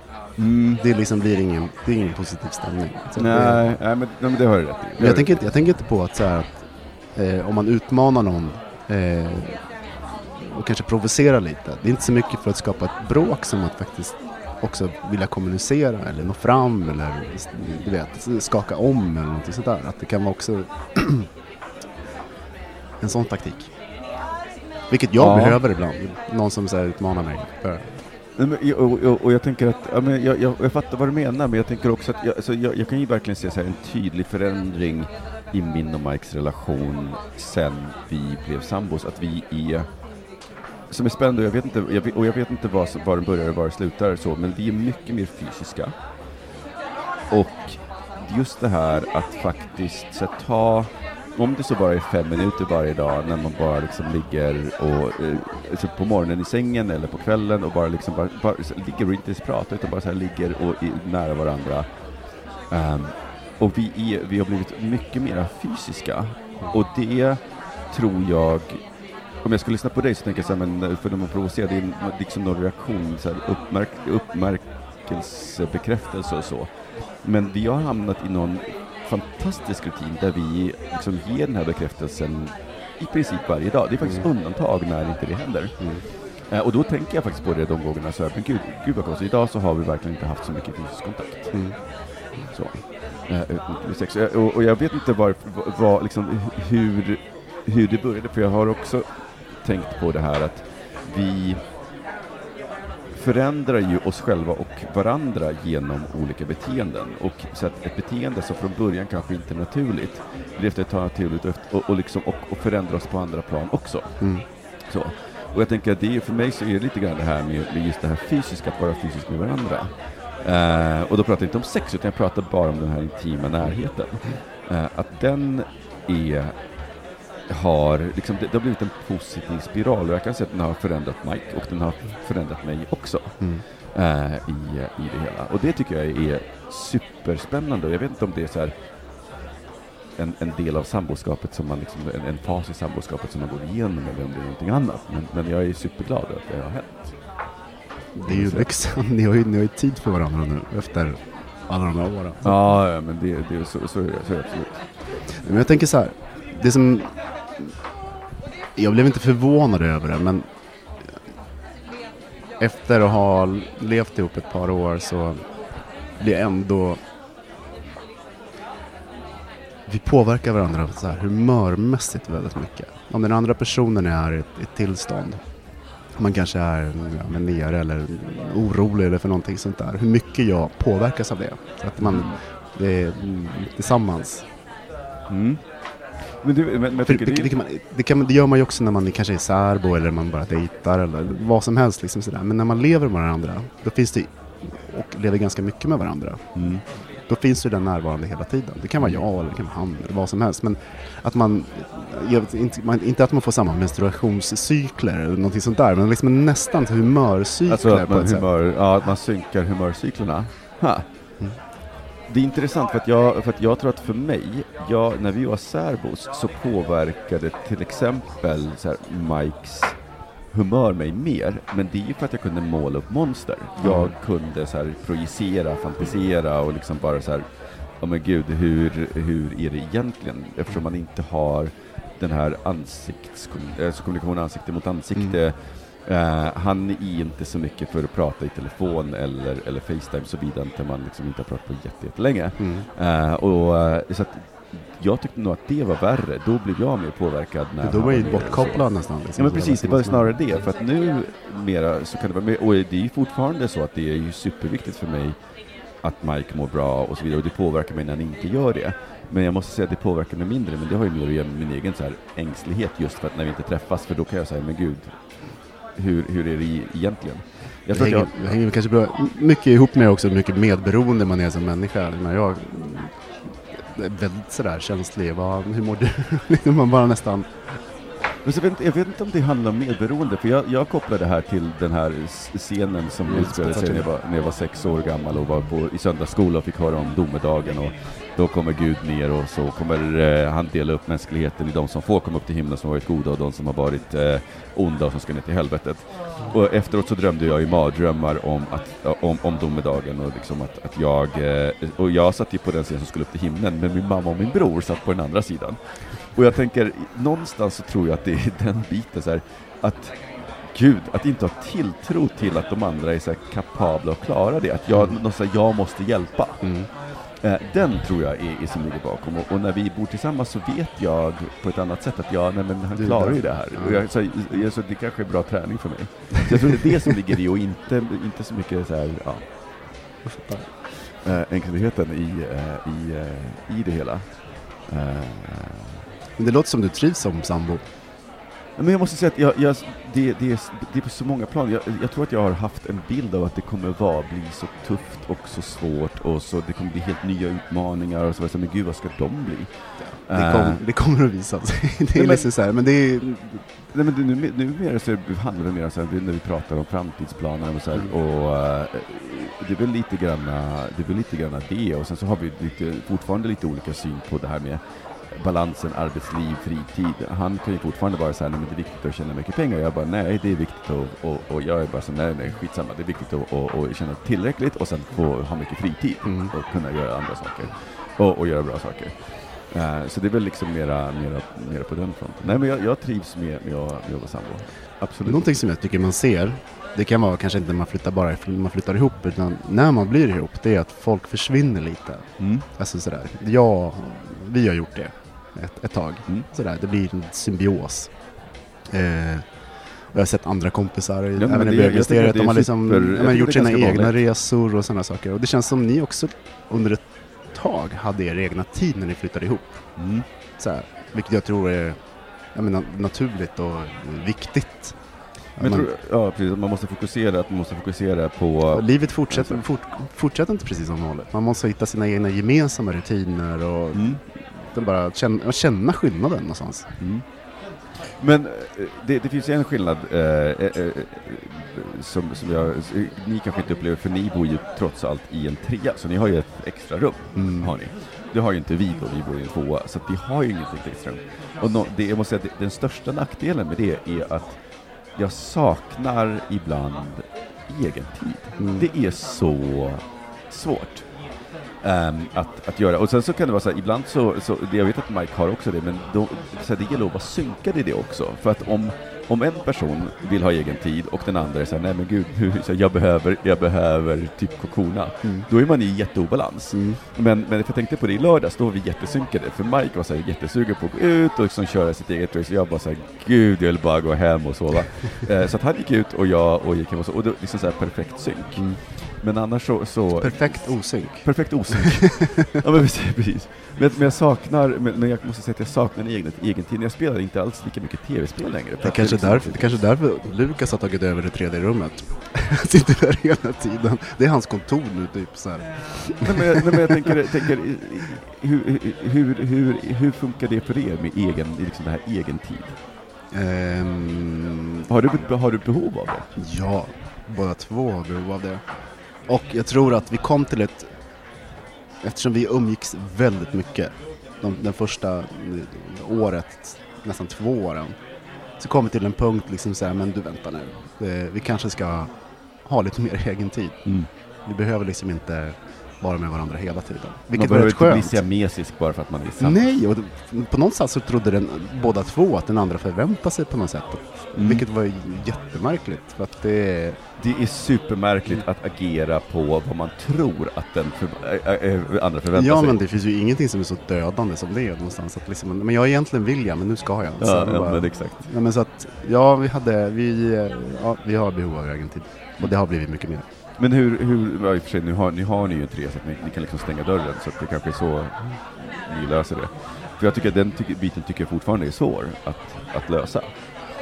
det liksom blir ingen, det är ingen positiv stämning. Så det, Nej, nej, men, nej, men det har du rätt i. men jag tänker, inte, jag tänker inte på att, så här, att eh, om man utmanar någon eh, och kanske provocerar lite. Det är inte så mycket för att skapa ett bråk som att faktiskt också vilja kommunicera eller nå fram eller du vet, skaka om eller någonting sånt där. Att det kan vara också en sån taktik. Vilket jag Ja. behöver ibland. Någon som så utmanar mig. Nej, och, och, och jag tänker att, ja, men jag, jag, jag fattar vad du menar, men jag tänker också att jag, alltså, jag, jag kan ju verkligen se så här en tydlig förändring i min och Mikes relation sen vi blev sambos, att vi är som är spännande, och jag vet inte, jag och jag vet inte var, var den börjar och var den slutar så, men vi är mycket mer fysiska. Och just det här att faktiskt så här, ta, om det så bara är fem minuter varje dag när man bara liksom ligger och, eh, alltså på morgonen i sängen eller på kvällen och bara liksom bara, bara så, ligger och inte ens pratar utan bara så här ligger och i, nära varandra. Um, och vi, är, vi har blivit mycket mer fysiska. Och det tror jag om jag skulle lyssna på dig så tänker jag så här, men eh, för när man provocerar, det är liksom någon reaktion, så här, uppmärk, uppmärkelsebekräftelse och så. Men vi har hamnat i någon fantastisk rutin där vi liksom ger den här bekräftelsen i princip varje dag. Det är faktiskt undantag när inte det händer. Eh, och då tänker jag faktiskt på det de gångerna, så här, men gud, gud vad konstigt, idag så har vi verkligen inte haft så mycket fysisk kontakt. Så. Eh, sex. Eh, och, och jag vet inte vad- vad, liksom, hur, hur det började, för jag har också tänkt på det här att vi förändrar ju oss själva och varandra genom olika beteenden. Och så att ett beteende som från början kanske inte är naturligt, blir efter ett tag naturligt och, och, liksom, och, och förändrar oss på andra plan också. Så. Och jag tänker att det är, för mig så är det lite grann det här med, med just det här fysiska, att vara fysisk med varandra. Eh, och då pratar jag inte om sex, utan jag pratar bara om den här intima närheten. Eh, att den är har, liksom, det, det har blivit en positiv spiral och jag kan säga att den har förändrat Mike och den har förändrat mig också eh, i, i det hela. Och det tycker jag är superspännande och jag vet inte om det är så här en, en del av samboskapet som man liksom, en, en fas i samboskapet som man går igenom eller om det är någonting annat. Men, men jag är superglad att det har hänt. det är ju liksom, ni, har ju, ni har ju tid för varandra nu efter alla de här åren. Ja, ja men det, det, så, så, så är det absolut. Men jag tänker så här, det som... Jag blev inte förvånad över det, men efter att ha levt ihop ett par år så blir jag ändå... Vi påverkar varandra så här humörmässigt väldigt mycket. Om den andra personen är i ett, ett tillstånd, man kanske är ja, nere eller orolig eller för någonting sånt där, hur mycket jag påverkas av det. Så att man, det är tillsammans Mm. Men du, men, men för det, det, det, kan man, det, kan, det gör man ju också när man kanske är särbo eller man bara dejtar eller vad som helst. Liksom sådär. Men när man lever med varandra, då finns det, och lever ganska mycket med varandra, Mm. då finns ju den närvarande hela tiden. Det kan vara jag eller det kan vara han eller vad som helst. Men att man, vet inte, man, inte att man får samma menstruationscykler eller någonting sånt där, men liksom nästan humörcykler Alltså på ett sätt. humör, ja, att man synkar humörcyklerna. Ha. Mm. Det är intressant för att, jag, för att jag tror att för mig, jag, när vi var särbos så påverkade till exempel så här, Mikes humör mig mer, men det är ju för att jag kunde måla upp monster. Jag Mm. kunde så här, projicera, fantisera och liksom bara så här, ja men gud, hur, hur är det egentligen? Eftersom man inte har den här ansiktskommunikationen, kommunikation ansikte mot ansikte. Eh, han är inte så mycket för att prata i telefon eller, eller Facetime såvida inte man liksom inte har pratat på jätte- jättelänge. Mm. Och, så att jag tyckte nog att det var värre, då blev jag mer påverkad när Då var ju bortkopplad nästan. Liksom, Ja men precis, det var liksom- snarare det, för att nu mera så kan det vara med, och det är ju fortfarande så att det är ju superviktigt för mig att Mike mår bra och så vidare, och det påverkar mig när han inte gör det. Men jag måste säga att det påverkar mig mindre, men det har ju mer att göra med min egen så här ängslighet just för att när vi inte träffas, för då kan jag säga, men gud, hur, hur är det egentligen? Jag Det hänger, jag, hänger kanske bra, mycket ihop med också hur mycket medberoende man är som människa. När jag är väldigt sådär känslig. Vad, hur mår du? Liksom man bara nästan... Men så vet, jag vet inte om det handlar om medberoende, för jag, jag kopplar det här till den här scenen som utspelade sig när jag, var, när jag var sex år gammal och var på, i söndagsskola och fick höra om domedagen och då kommer Gud ner och så kommer eh, han dela upp mänskligheten i de som får komma upp till himlen som har varit goda och de som har varit eh, onda och som ska ner till helvetet. Och efteråt så drömde jag i mardrömmar om, att, eh, om, om domedagen och liksom att, att jag, eh, och jag satt ju på den sidan som skulle upp till himlen, men min mamma och min bror satt på den andra sidan. Och jag tänker, någonstans så tror jag att det är den biten så här, att Gud, att inte ha tilltro till att de andra är så här kapabla att klara det, att jag, mm. här, jag måste hjälpa. Mm. Eh, Den tror jag är, är som ligger bakom, och, och när vi bor tillsammans så vet jag på ett annat sätt att jag, nej men han klarar ju det här. Och jag, så, jag, så det kanske är bra träning för mig. Så jag tror det är det som ligger i, och inte, inte så mycket så här, ja, eh, enkelheten i, eh, i, eh, i det hela. Men det låter som du trivs som sambo. Men jag måste säga att jag, jag, det, det, är, det är på så många plan. Jag, jag tror att jag har haft en bild av att det kommer vara, bli så tufft och så svårt och så det kommer bli helt nya utmaningar och så, här, men gud vad ska de bli? Det, Eh, kom, det kommer att visa sig. Det är men- liksom så här, men det är... Nej, men det, nu, numera så handlar det mer om så här, när vi pratar om framtidsplaner och så här, Mm. och eh, det är väl lite granna, det är väl lite granna det och sen så har vi lite, fortfarande lite olika syn på det här med balansen arbetsliv, fritid. Han kan ju fortfarande vara så här, nej men det är viktigt att tjäna mycket pengar. Jag bara, nej det är viktigt att, och, och jag är bara så nej nej skitsamma, det är viktigt att och, och tjäna tillräckligt och sen få ha mycket fritid Mm. och kunna göra andra saker. Och, och göra bra saker. Eh, så det är väl liksom mera, mera, mera på den fronten. Nej men jag, jag trivs med, med, att, med att vara sambo. Absolut. Någonting som jag tycker man ser, det kan vara kanske inte när man flyttar bara man flyttar ihop, utan när man blir ihop, det är att folk försvinner lite. Mm. Alltså sådär, ja, vi har gjort det ett, ett tag. Mm. Sådär, det blir en symbios. Eh, och jag har sett andra kompisar, men även det- i bögministeriet, de har liksom super- ja, tycker gjort sina egna vanligt. resor och sådana saker. Och det känns som ni också under ett tag hade er egna tid när ni flyttade ihop. Mm. Såhär, vilket jag tror är jag menar, naturligt och viktigt. Men Man- tror, ja, precis, man måste fokusera, att man måste fokusera på... Livet fortsätter, fort, fortsätter inte precis som vanligt. Man måste hitta sina egna gemensamma rutiner och Mm. Den bara känna, känna skillnaden någonstans. Mm. Men eh, det, det finns en skillnad eh, eh, eh, som, som jag, ni kanske inte upplever, för ni bor ju trots allt i en trea, så ni har ju ett extra rum. Mm. Har ni. Det har ju inte vi då, vi bor i en tvåa, så vi har ju inget riktigt extra rum. Och nå- det, jag måste säga att den största nackdelen med det är att jag saknar ibland egen tid. Mm. Det är så svårt. Ehm, att, att göra. Och sen så kan det vara så här, ibland så, så jag vet att Mike har också det, men då, så här, det gäller att vara synkad i det också. För att om, om en person vill ha egen tid och den andra är såhär, nej men gud, nu, så här, jag, behöver, jag behöver typ kokona, då är man i jätteobalans. Men, men jag tänkte på det i lördags, då var vi jättesynkade, för Mike var så här, jättesugen på att gå ut och liksom köra sitt eget race, och jag bara såhär, gud, jag vill bara gå hem och sova. eh, så att han gick ut och jag och gick hem och så, och det var liksom så här perfekt synk. Men annars så... så Perfekt osynk. Perfekt osynk. ja, men precis. precis. Men, men jag saknar, men, men jag måste säga att jag saknar en egen, egen tid. Jag spelar inte alls lika mycket tv-spel längre. Det är kanske är därför, det kanske är därför Lukas har tagit över det tredje rummet. Han sitter där hela tiden. Det är hans kontor nu, typ så här. Nej, men, nej, men jag tänker, tänker hur, hur, hur, hur funkar det för er med egen, liksom det här egen tid? Ehm, Har du, har du behov av det? Ja, båda två har behov av det. Och jag tror att vi kom till ett, eftersom vi umgicks väldigt mycket de, den första eh, året, nästan två åren, så kom vi till en punkt liksom så här, men du vänta nu, Eh, vi kanske ska ha lite mer egen tid. Vi behöver liksom inte vara med varandra hela tiden. Man Vilket var behöver rätt inte bli skönt. siamesisk bara för att man är samma. Nej, och på något sätt så trodde den, båda två att den andra förväntade sig på något sätt. Mm. Vilket var jättemärkligt. För att det, Det är supermärkligt att agera på vad man tror att den för, ä, ä, ä, andra förväntar Ja sig. men det finns ju ingenting som är så dödande som det är någonstans. Att liksom, men jag egentligen vill jag, men nu ska jag. Ja, Så ja, bara- men exakt. Ja, men så att, ja vi hade, vi, ja, vi har behov av egen tid. Och det har blivit mycket mer. Men hur, hur ja, i och för sig, nu har, nu har ni ju tre så att ni, ni kan liksom stänga dörren, så att det kanske är så ni löser det. För jag tycker att den tycker, biten tycker jag fortfarande är svår att, att lösa.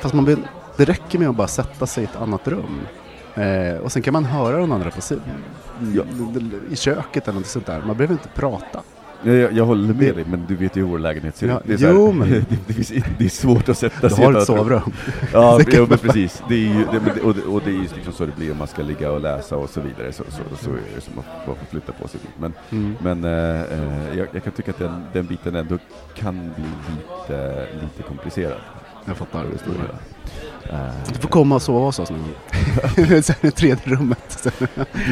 Fast man blir, det räcker med att bara sätta sig i ett annat rum. Eh, och sen kan man höra den andra på si- Ja. i köket eller något sånt där. Man behöver inte prata. Jag, jag, jag håller med Det- dig, men du vet ju hur vår lägenhet ser Ja, ut. Det är, så här, jo, men- det, det, är svårt att sätta Du sig i har ett sovrum. Ja, jo, man men bara- precis. Det är ju, det, och, det, och det är ju liksom så det blir om man ska ligga och läsa och så vidare. Så, så, så är det som att man får flytta på sig. Men, Mm. men eh, jag, jag kan tycka att den, den biten ändå kan bli lite, lite komplicerad. Jag fattar. Det stora Du får komma och sova hos oss någon gång. Sen i tredje rummet.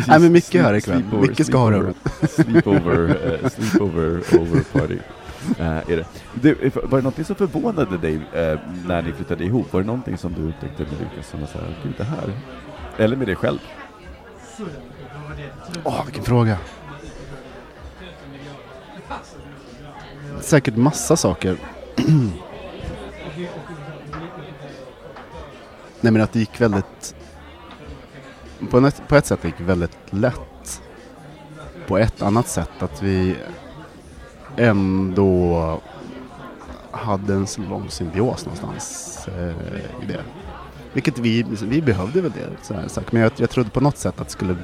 Nej men Micke är här ikväll. Sleepover- Micke ska ha sleepover- rummet. Sleepover, eh, sleepover over party. Eh, är det. Du, var det någonting som förvånade dig eh, när ni flyttade ihop? Var det någonting som du upptäckte med Lukas som var såhär, gud det här? Eller med dig själv? Åh, vilken fråga. Säkert massa saker. Nej men att det gick väldigt... På ett, på ett sätt det gick väldigt lätt. På ett annat sätt att vi ändå hade en så lång symbios någonstans eh, i det. Vilket vi, vi behövde väl det. Så här. Men jag, jag trodde på något sätt att skulle,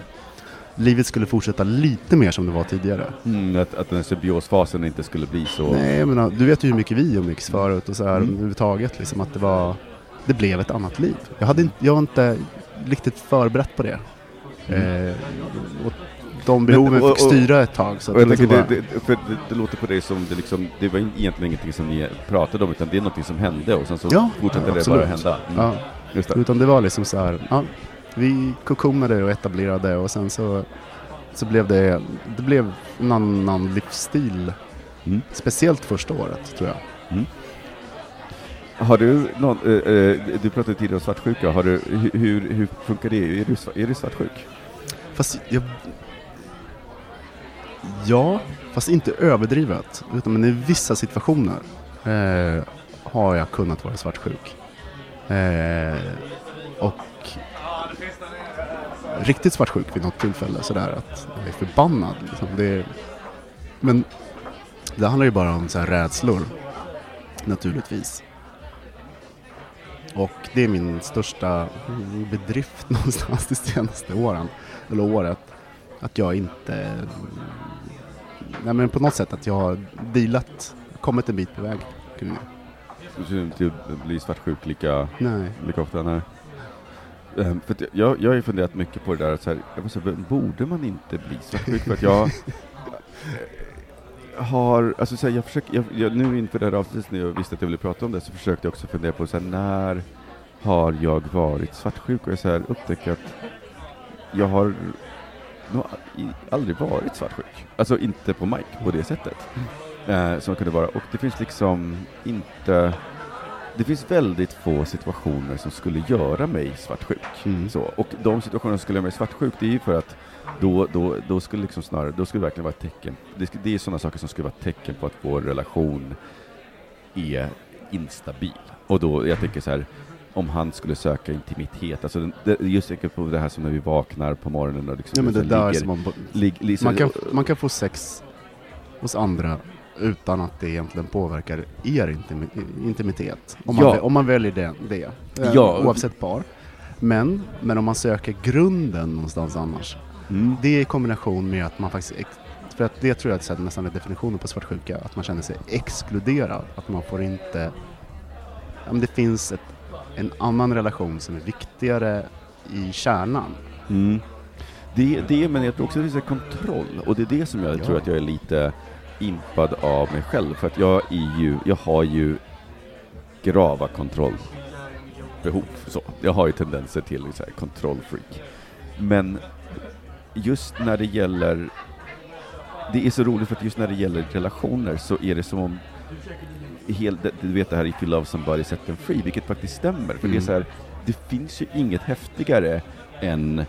livet skulle fortsätta lite mer som det var tidigare. Mm, att, att den här symbiosfasen inte skulle bli så... Nej, menar, du vet ju hur mycket vi umgicks förut och så här Mm. överhuvudtaget. Liksom, att det, var, det blev ett annat liv. Jag, hade inte, jag var inte riktigt förberett på det. Eh, och de behoven Mm. och- fick och- styra ett tag. Så det, liksom det, det, för det, det låter på dig som det liksom, det var egentligen ingenting som ni pratade om, utan det är någonting som hände och sen så Ja, fortsatte ja, det absolut. bara hända. Mm. ja, Just det. utan det var liksom så här, ja, vi kokonade och etablerade och sen så, så blev det, det blev en annan livsstil. Mm. Speciellt första året tror jag. Har du någon, eh, eh, du pratade tidigare om svartsjuka, har du, hur, hur funkar det? Är du, är du svartsjuk? Fast jag... Ja, fast inte överdrivet. Utan men i vissa situationer eh, har jag kunnat vara svartsjuk. Eh, och riktigt svartsjuk vid något tillfälle sådär att jag är förbannad. Liksom. Det, men det handlar ju bara om så här rädslor naturligtvis. Och det är min största bedrift någonstans de senaste åren, eller året. Att jag inte, nej men på något sätt att jag har dealat, kommit en bit på väg. Du, du blir svartsjuk lika, Nej. lika ofta? Nej. Ehm, för jag, jag har ju funderat mycket på det där, så här, jag måste, borde man inte bli svartsjuk? För att jag har, alltså så här, jag försöker, jag, jag, nu inför det här avsnittet, när jag visste att jag ville prata om det, så försökte jag också fundera på så här, när har jag varit svartsjuk? Och jag så här, upptäcker att jag har nog aldrig varit svartsjuk. Alltså inte på Mike på det sättet. Eh, som kunde vara. Och det finns liksom inte... Det finns väldigt få situationer som skulle göra mig svartsjuk. Mm. Så, och de situationer som skulle göra mig svartsjuk, det är ju för att då, då, då skulle liksom snarare, då skulle det verkligen vara ett tecken. Det, det är sådana saker som skulle vara tecken på att vår relation är instabil. Och då, jag tänker så här, om han skulle söka intimitet, alltså den- det, just på det här som när vi vaknar på morgonen och liksom Ja, men det så där ligger, som man, lig, liksom, man, kan, man kan få sex hos andra utan att det egentligen påverkar er intimi- intimitet. Om man, Ja. vä- om man väljer det, det eh, Ja. oavsett par. Men, men om man söker grunden någonstans annars, mm, det är i kombination med att man faktiskt för att det tror jag är nästan är definitionen på svartsjuka, att man känner sig exkluderad. Att man får inte... Ja, det finns ett, en annan relation som är viktigare i kärnan. Mm. Det, det, men jag tror också det finns en kontroll, och det är det som jag Ja. tror att jag är lite impad av mig själv, för att jag är ju, jag har ju grava kontrollbehov. Så. Jag har ju tendenser till så här, kontrollfreak. Men just när det gäller, det är så roligt för att just när det gäller relationer så är det som om hel, du vet det här If you love somebody set them free, vilket faktiskt stämmer. För det är Mm. så här, det finns ju inget häftigare än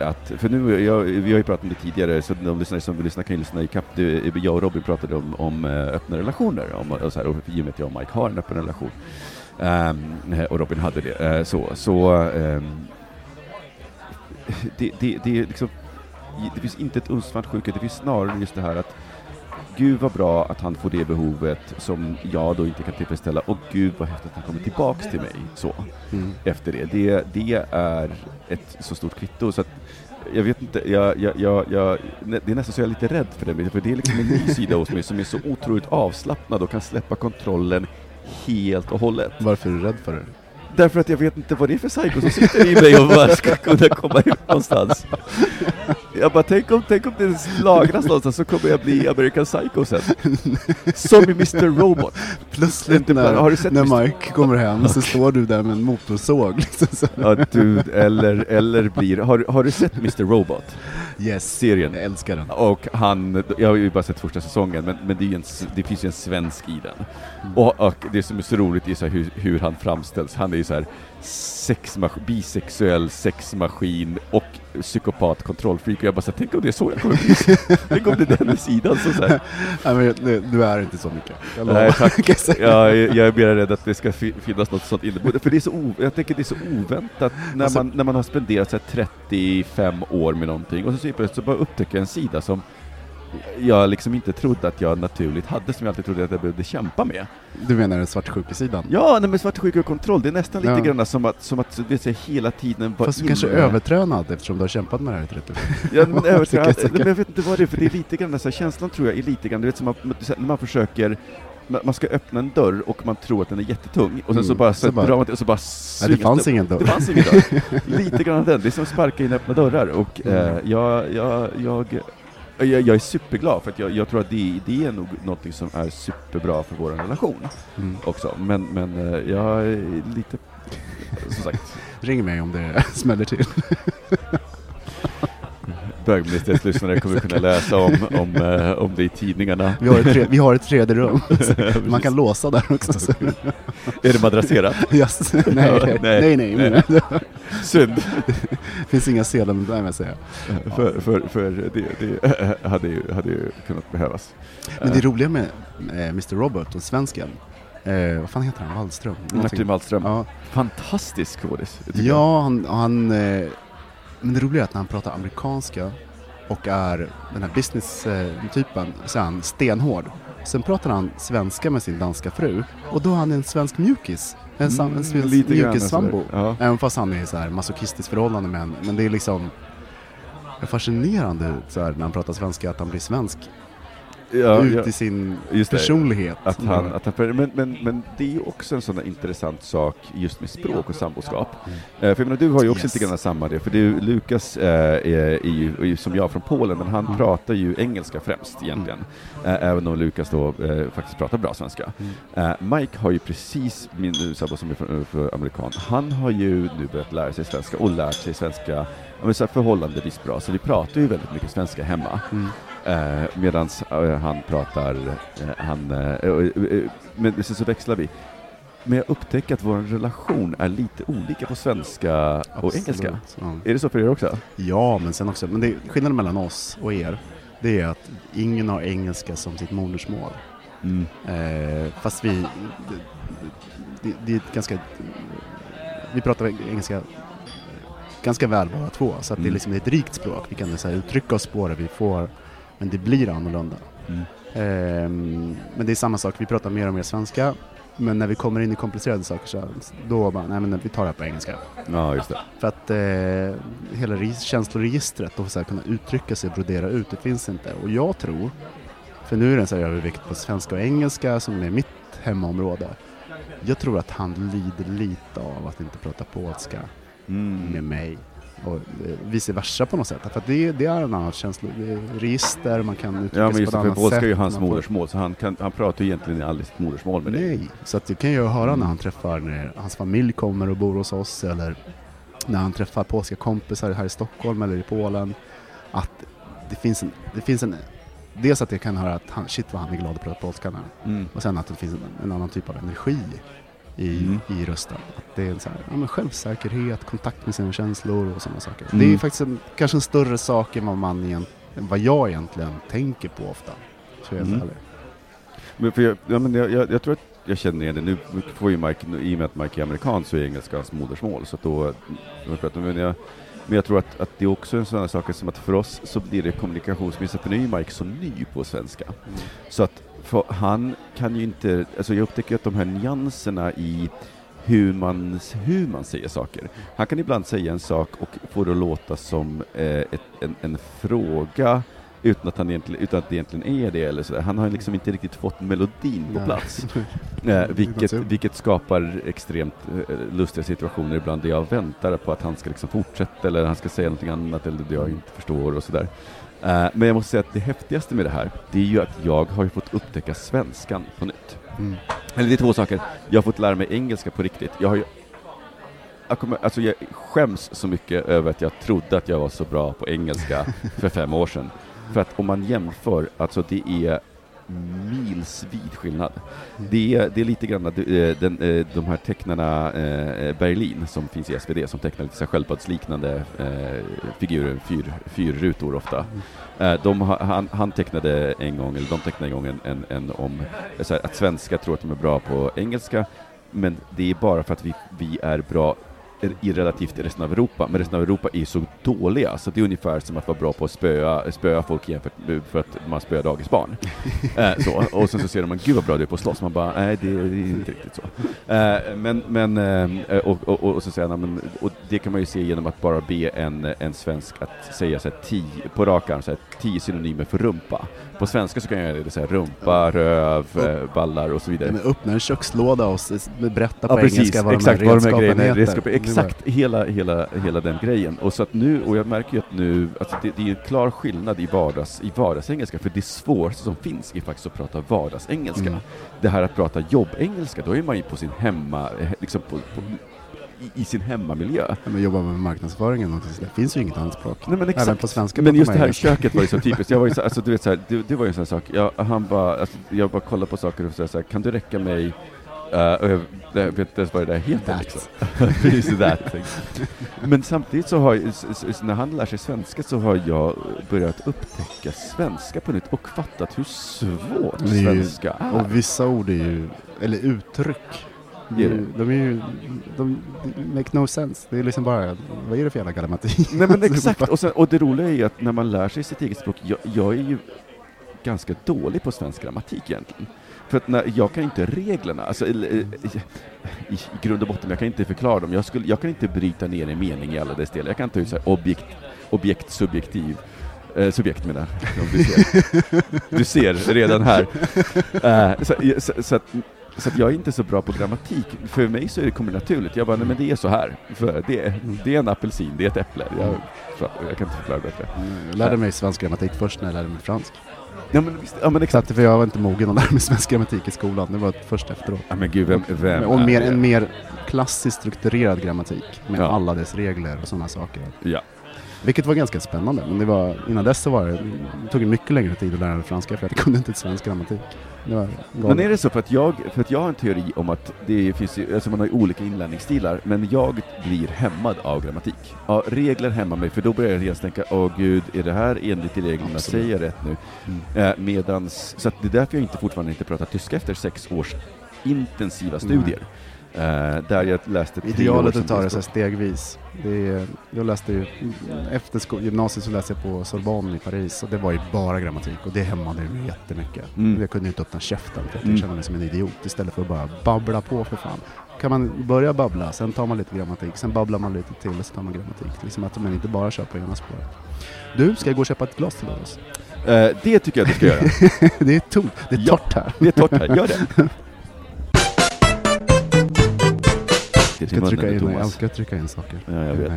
att, för nu, jag, vi har ju pratat om det tidigare, så de lyssnare som vill lyssna kan ju lyssna i kapp. Det, jag och Robin pratade om, om eh, öppna relationer, om, och så här, och i och med att jag och Mike har en öppen relation, ehm, och Robin hade det, eh, så, så ehm, det, det, det är liksom, det finns inte ett uns svartsjuka, det finns snarare just det här att Gud vad bra att han får det behovet som jag då inte kan tillfredsställa och Gud vad häftigt att han kommer tillbaks till mig så Mm. efter det. Det, det är ett så stort kvitto så att jag vet inte, jag, jag, jag, jag, det är nästan så jag är lite rädd för det, för det är liksom en ny sida hos mig som är så otroligt avslappnad och kan släppa kontrollen helt och hållet. Varför är du rädd för det? Därför att jag vet inte vad det är för psycho som sitter i mig och bara ska kunna komma ut någonstans. Jag bara, tänk om, tänk om det lagras någonstans så kommer jag bli American Psycho sen. Som i Mr Robot. Plötsligt när, har du sett när Mr. Mike kommer hem så står du där med en motorsåg. Liksom. Ja, dude, eller, eller blir, har, har du sett Mr Robot? Yes, Serien. jag älskar den. Och han, jag har ju bara sett första säsongen, men, men det, är ju en, det finns ju en svensk i den. Och, och det som är så roligt är så hur, hur han framställs. Han är ju så här sexmas- bisexuell sexmaskin och psykopat kontrollfreak. Och jag bara så här, tänk om det är så jag kommer bli. tänk om det är den sidan som så här, Nej, men det, du är inte så mycket. Jag lovar. Nej, tack. Kan jag är- mer rädd att det ska fi- finnas något sånt inneboende. För det är så o, jag tänker det är så oväntat när, Alltså- man, när man har spenderat så här 35 år med någonting och så, så plötsligt så bara upptäcker en sida som jag liksom inte trodde att jag naturligt hade, som jag alltid trodde att jag behövde kämpa med. Du menar den svartsjukesidan? Ja, nej, men svartsjuka och kontroll, det är nästan lite Ja. grann som att, som att det är hela tiden vara Fast du kanske är övertränad eftersom du har kämpat med det här i 30 år. Ja, men, övertränad, men jag vet inte vad det är, för det är lite grann, så här, känslan tror jag är lite grann, du vet som att, när man försöker man ska öppna en dörr och man tror att den är jättetung, och sen så Mm, bara, så så bara- drar man till och så bara Nej, det fanns ingen dörr. Det fanns ingen dörr. Lite grann den, det är som att sparka in öppna dörrar, och Mm. eh, jag, jag, jag, jag, jag är superglad, för att jag, jag tror att det, det är nog någonting som är superbra för vår relation Mm. också, men, men eh, jag är lite, som sagt, Ring mig om det smäller till. bögministeriets kommer kunna läsa om, om, eh, om det i tidningarna. Vi har ett, tre, vi har ett tredje rum. Man kan låsa där också. Så. Är det madrasserat? Yes. Nej, Ja, nej, nej, nej, men Synd. Det finns inga sedlar, nej, men jag säger. För, för, för det, det hade, ju, hade ju kunnat behövas. Men det roliga med eh, Mr Robot, och svensken, eh, vad fan heter han? Wallström? Martin Wallström, Ja, fantastisk skådis. ja han, han eh, men det roliga är att när han pratar amerikanska och är den här business-typen så är han stenhård. Sen pratar han svenska med sin danska fru och då är han en svensk mjukis. En, sam- en Mm, svensk mjukis-sambo. Ja. Även fast han är i så här masochistiskt förhållande med henne. Men det är liksom fascinerande så här, när han pratar svenska att han blir svensk Ja, ut ja. i sin det. personlighet. Att han, att han, men, men, men det är ju också en sån där intressant sak just med språk och samboskap. Eh, för jag menar, du har ju också Mm. Yes. lite grann samma det, för du, Lukas eh, är, är, ju, är ju som jag från Polen, men han Mm. pratar ju engelska främst egentligen. Eh, även om Lukas då faktiskt pratar bra svenska. Mm. Mike har ju precis, min sambo som är för, för amerikan, han har ju nu börjat lära sig svenska och lärt sig svenska men så förhållandevis bra, så vi pratar ju väldigt mycket svenska hemma. Mm. Eh, Medan han pratar, eh, han, eh, eh, eh, men sen så växlar vi. Men jag upptäcker att vår relation är lite olika på svenska och Absolut. engelska. Ja. Är det så för er också? Ja, men sen också, men det, skillnaden mellan oss och er, det är att ingen har engelska som sitt modersmål. Mm. Eh, fast vi, det, det, är ett ganska, vi pratar engelska ganska väl båda två, så att det, är Mm. liksom ett rikt språk. Vi kan så uttrycka oss på det vi får, men det blir annorlunda. Mm. Ehm, men det är samma sak, vi pratar mer och mer svenska, men när vi kommer in i komplicerade saker så då bara, nej men vi tar det här på engelska. Ja, just det. För att eh, hela re- känsloregistret och så här, kunna uttrycka sig och brodera ut, det finns inte. Och jag tror, för nu är det en så här övervikt på svenska och engelska som är mitt hemmaområde. Jag tror att han lider lite av att inte prata polska med Mm. mig. Och eh, vice versa på något sätt. För det, det är en annan känsloregister, man kan uttrycka Ja, men sig på ett annat polska sätt. är ju hans modersmål, så han, kan, han pratar ju egentligen aldrig sitt modersmål med dig. Nej, så att det kan jag höra när han träffar, när hans familj kommer och bor hos oss eller när han träffar polska kompisar här i Stockholm eller i Polen. Att det finns en, det finns en dels att jag kan höra att han, shit vad han är glad att prata polska nu. Mm. Och sen att det finns en, en annan typ av energi i, Mm. i rösten. Att det är så här, ja, men självsäkerhet, kontakt med sina känslor och sådana saker. Mm. Det är faktiskt en, kanske en större sak än vad, man än vad jag egentligen tänker på ofta. Så är jag Mm. ärlig. Men för jag, ja, men jag, jag, jag tror att jag känner igen det. Nu får ju Mike, i och med att Mike är amerikan så är engelska hans modersmål. Så att då, men, jag, men jag tror att, att det är också en sån här sak som att för oss så blir det kommunikationsmässigt, för nu är ju Mike så ny på svenska. Så att för han kan ju inte, alltså jag upptäcker att de här nyanserna i hur man, hur man säger saker. Han kan ibland säga en sak och få det att låta som eh, ett, en, en fråga utan att, han egentligen, utan att det egentligen är det. Eller så där. Han har liksom inte riktigt fått melodin på plats. Eh, vilket, vilket skapar extremt eh, lustiga situationer ibland där jag väntar på att han ska liksom fortsätta eller han ska säga någonting annat eller det jag inte förstår och sådär. Eh, men jag måste säga att det häftigaste med det här, det är ju att jag har fått upptäcka svenskan på nytt. Mm. Eller det är två saker. Jag har fått lära mig engelska på riktigt. Jag har ju jag, kommer, alltså jag skäms så mycket över att jag trodde att jag var så bra på engelska för fem år sedan. För att om man jämför, alltså det är milsvid skillnad. Det är, det är lite grann eh, den, eh, de här tecknarna eh, Berlin som finns i SvD som tecknar lite sköldpaddsliknande figurer, fyr, fyrrutor ofta. De, han, han tecknade en gång, eller de tecknade en gång en, en, en om så här, att svenskar tror att de är bra på engelska, men det är bara för att vi, vi är bra i relativt resten av Europa, men resten av Europa är så dåliga, så det är ungefär som att vara bra på att spöa, spöa folk jämfört med för att man spöar dagisbarn. eh, så. Och sen så ser de, gud vad bra du är på att slåss, man bara, nej det, det är inte riktigt så. Eh, men, men, eh, och, och, och så säger han, men, och det kan man ju se genom att bara be en, en svensk att säga så här, tio, på rak arm, så här, tio synonymer för rumpa. På svenska så kan jag göra det så här, rumpa, röv, eh, ballar och så vidare. Men öppna en kökslåda och berätta på Ja, precis, engelska vad exakt de här redskapen grejerna heter. redskap, Exakt, hela, hela, hela den grejen. Och så att nu, och jag märker ju att nu, alltså det, det är en klar skillnad i, vardags, i vardagsengelska, för det svåraste som finns är faktiskt att prata vardagsengelska. Mm. Det här att prata jobbengelska, då är man ju på sin hemma, eh, liksom på, på, i, sin hemmamiljö. Men jobba med marknadsföringen, det finns ju inget annat språk. Nej, men exakt. Även på svenska Men just det här i köket var ju så typiskt. Jag var ju så, alltså, du vet, så här, det, det var ju en sån här sak. Jag, han bara, alltså, jag bara kollade på saker och sa så här, kan du räcka mig Uh, och jag, jag vet inte ens vad det där heter. Liksom. Precis, that. Men samtidigt så har, när han lär sig svenska så har jag börjat upptäcka svenska på nytt och fattat hur svårt svenska är. Och vissa ord är ju, eller uttryck, Det är det. de är ju, de de make no sense. Det är liksom bara, vad är det för jävla grammatik? Nej men exakt, och, sen, och det roliga är ju att när man lär sig sitt eget språk, jag, jag är ju ganska dålig på svensk grammatik egentligen. För att när, jag kan inte reglerna, alltså, eh, i, i grund och botten, jag kan inte förklara dem. Jag, skulle, jag kan inte bryta ner en mening i alla dess delar. Jag kan ta ut så här objekt, objekt subjektiv, Eh, subjekt menar jag. Du ser, du ser redan här. Eh, så, så, så, att, så jag är inte så bra på grammatik. För mig så är det kommer naturligt. Jag bara, nej men det är så här. För det, det är en apelsin, det är ett äpple. Jag, jag kan inte förklara bättre. Jag lärde mig svensk grammatik först när jag lärde mig fransk. Ja men, visst, ja, men exakt. för jag var inte mogen att lära mig svensk grammatik i skolan, det var först efteråt. Ja, men gud, vem, vem och mer, en mer klassiskt strukturerad grammatik med Ja. alla dess regler och sådana saker. Ja. Vilket var ganska spännande, men det var, innan dess så var det, det tog det mycket längre tid att lära mig franska för jag kunde inte svensk grammatik. Men är det så, för att, jag, för att jag har en teori om att det finns ju, alltså man har ju olika inlärningsstilar, men jag blir hämmad av grammatik. Ja, regler hämmar mig, för då börjar jag genast tänka, åh gud, är det här enligt reglerna, säger jag rätt nu? Mm. Eh, medans, så att det är därför jag inte fortfarande inte pratar tyska efter sex års intensiva studier. Eh, där jag läste tre Idealet att ta det så stegvis. Det är, jag läste ju, efter gymnasiet så läste jag på Sorbonne i Paris och det var ju bara grammatik och det hämmade mig jättemycket. Mm. Jag kunde inte öppna käften för att Mm. jag kände mig som en idiot istället för att bara babbla på för fan. Kan man börja babbla, sen tar man lite grammatik, sen babblar man lite till och så tar man grammatik. Liksom att man inte bara kör på ena spåret. Du, ska jag gå och köpa ett glas till oss? Eh, det tycker jag du ska göra. det är tomt, det är Ja. torrt här. Det är torrt här, gör det. Jag ska trycka in, jag älskar att trycka in saker. Ja, jag vet.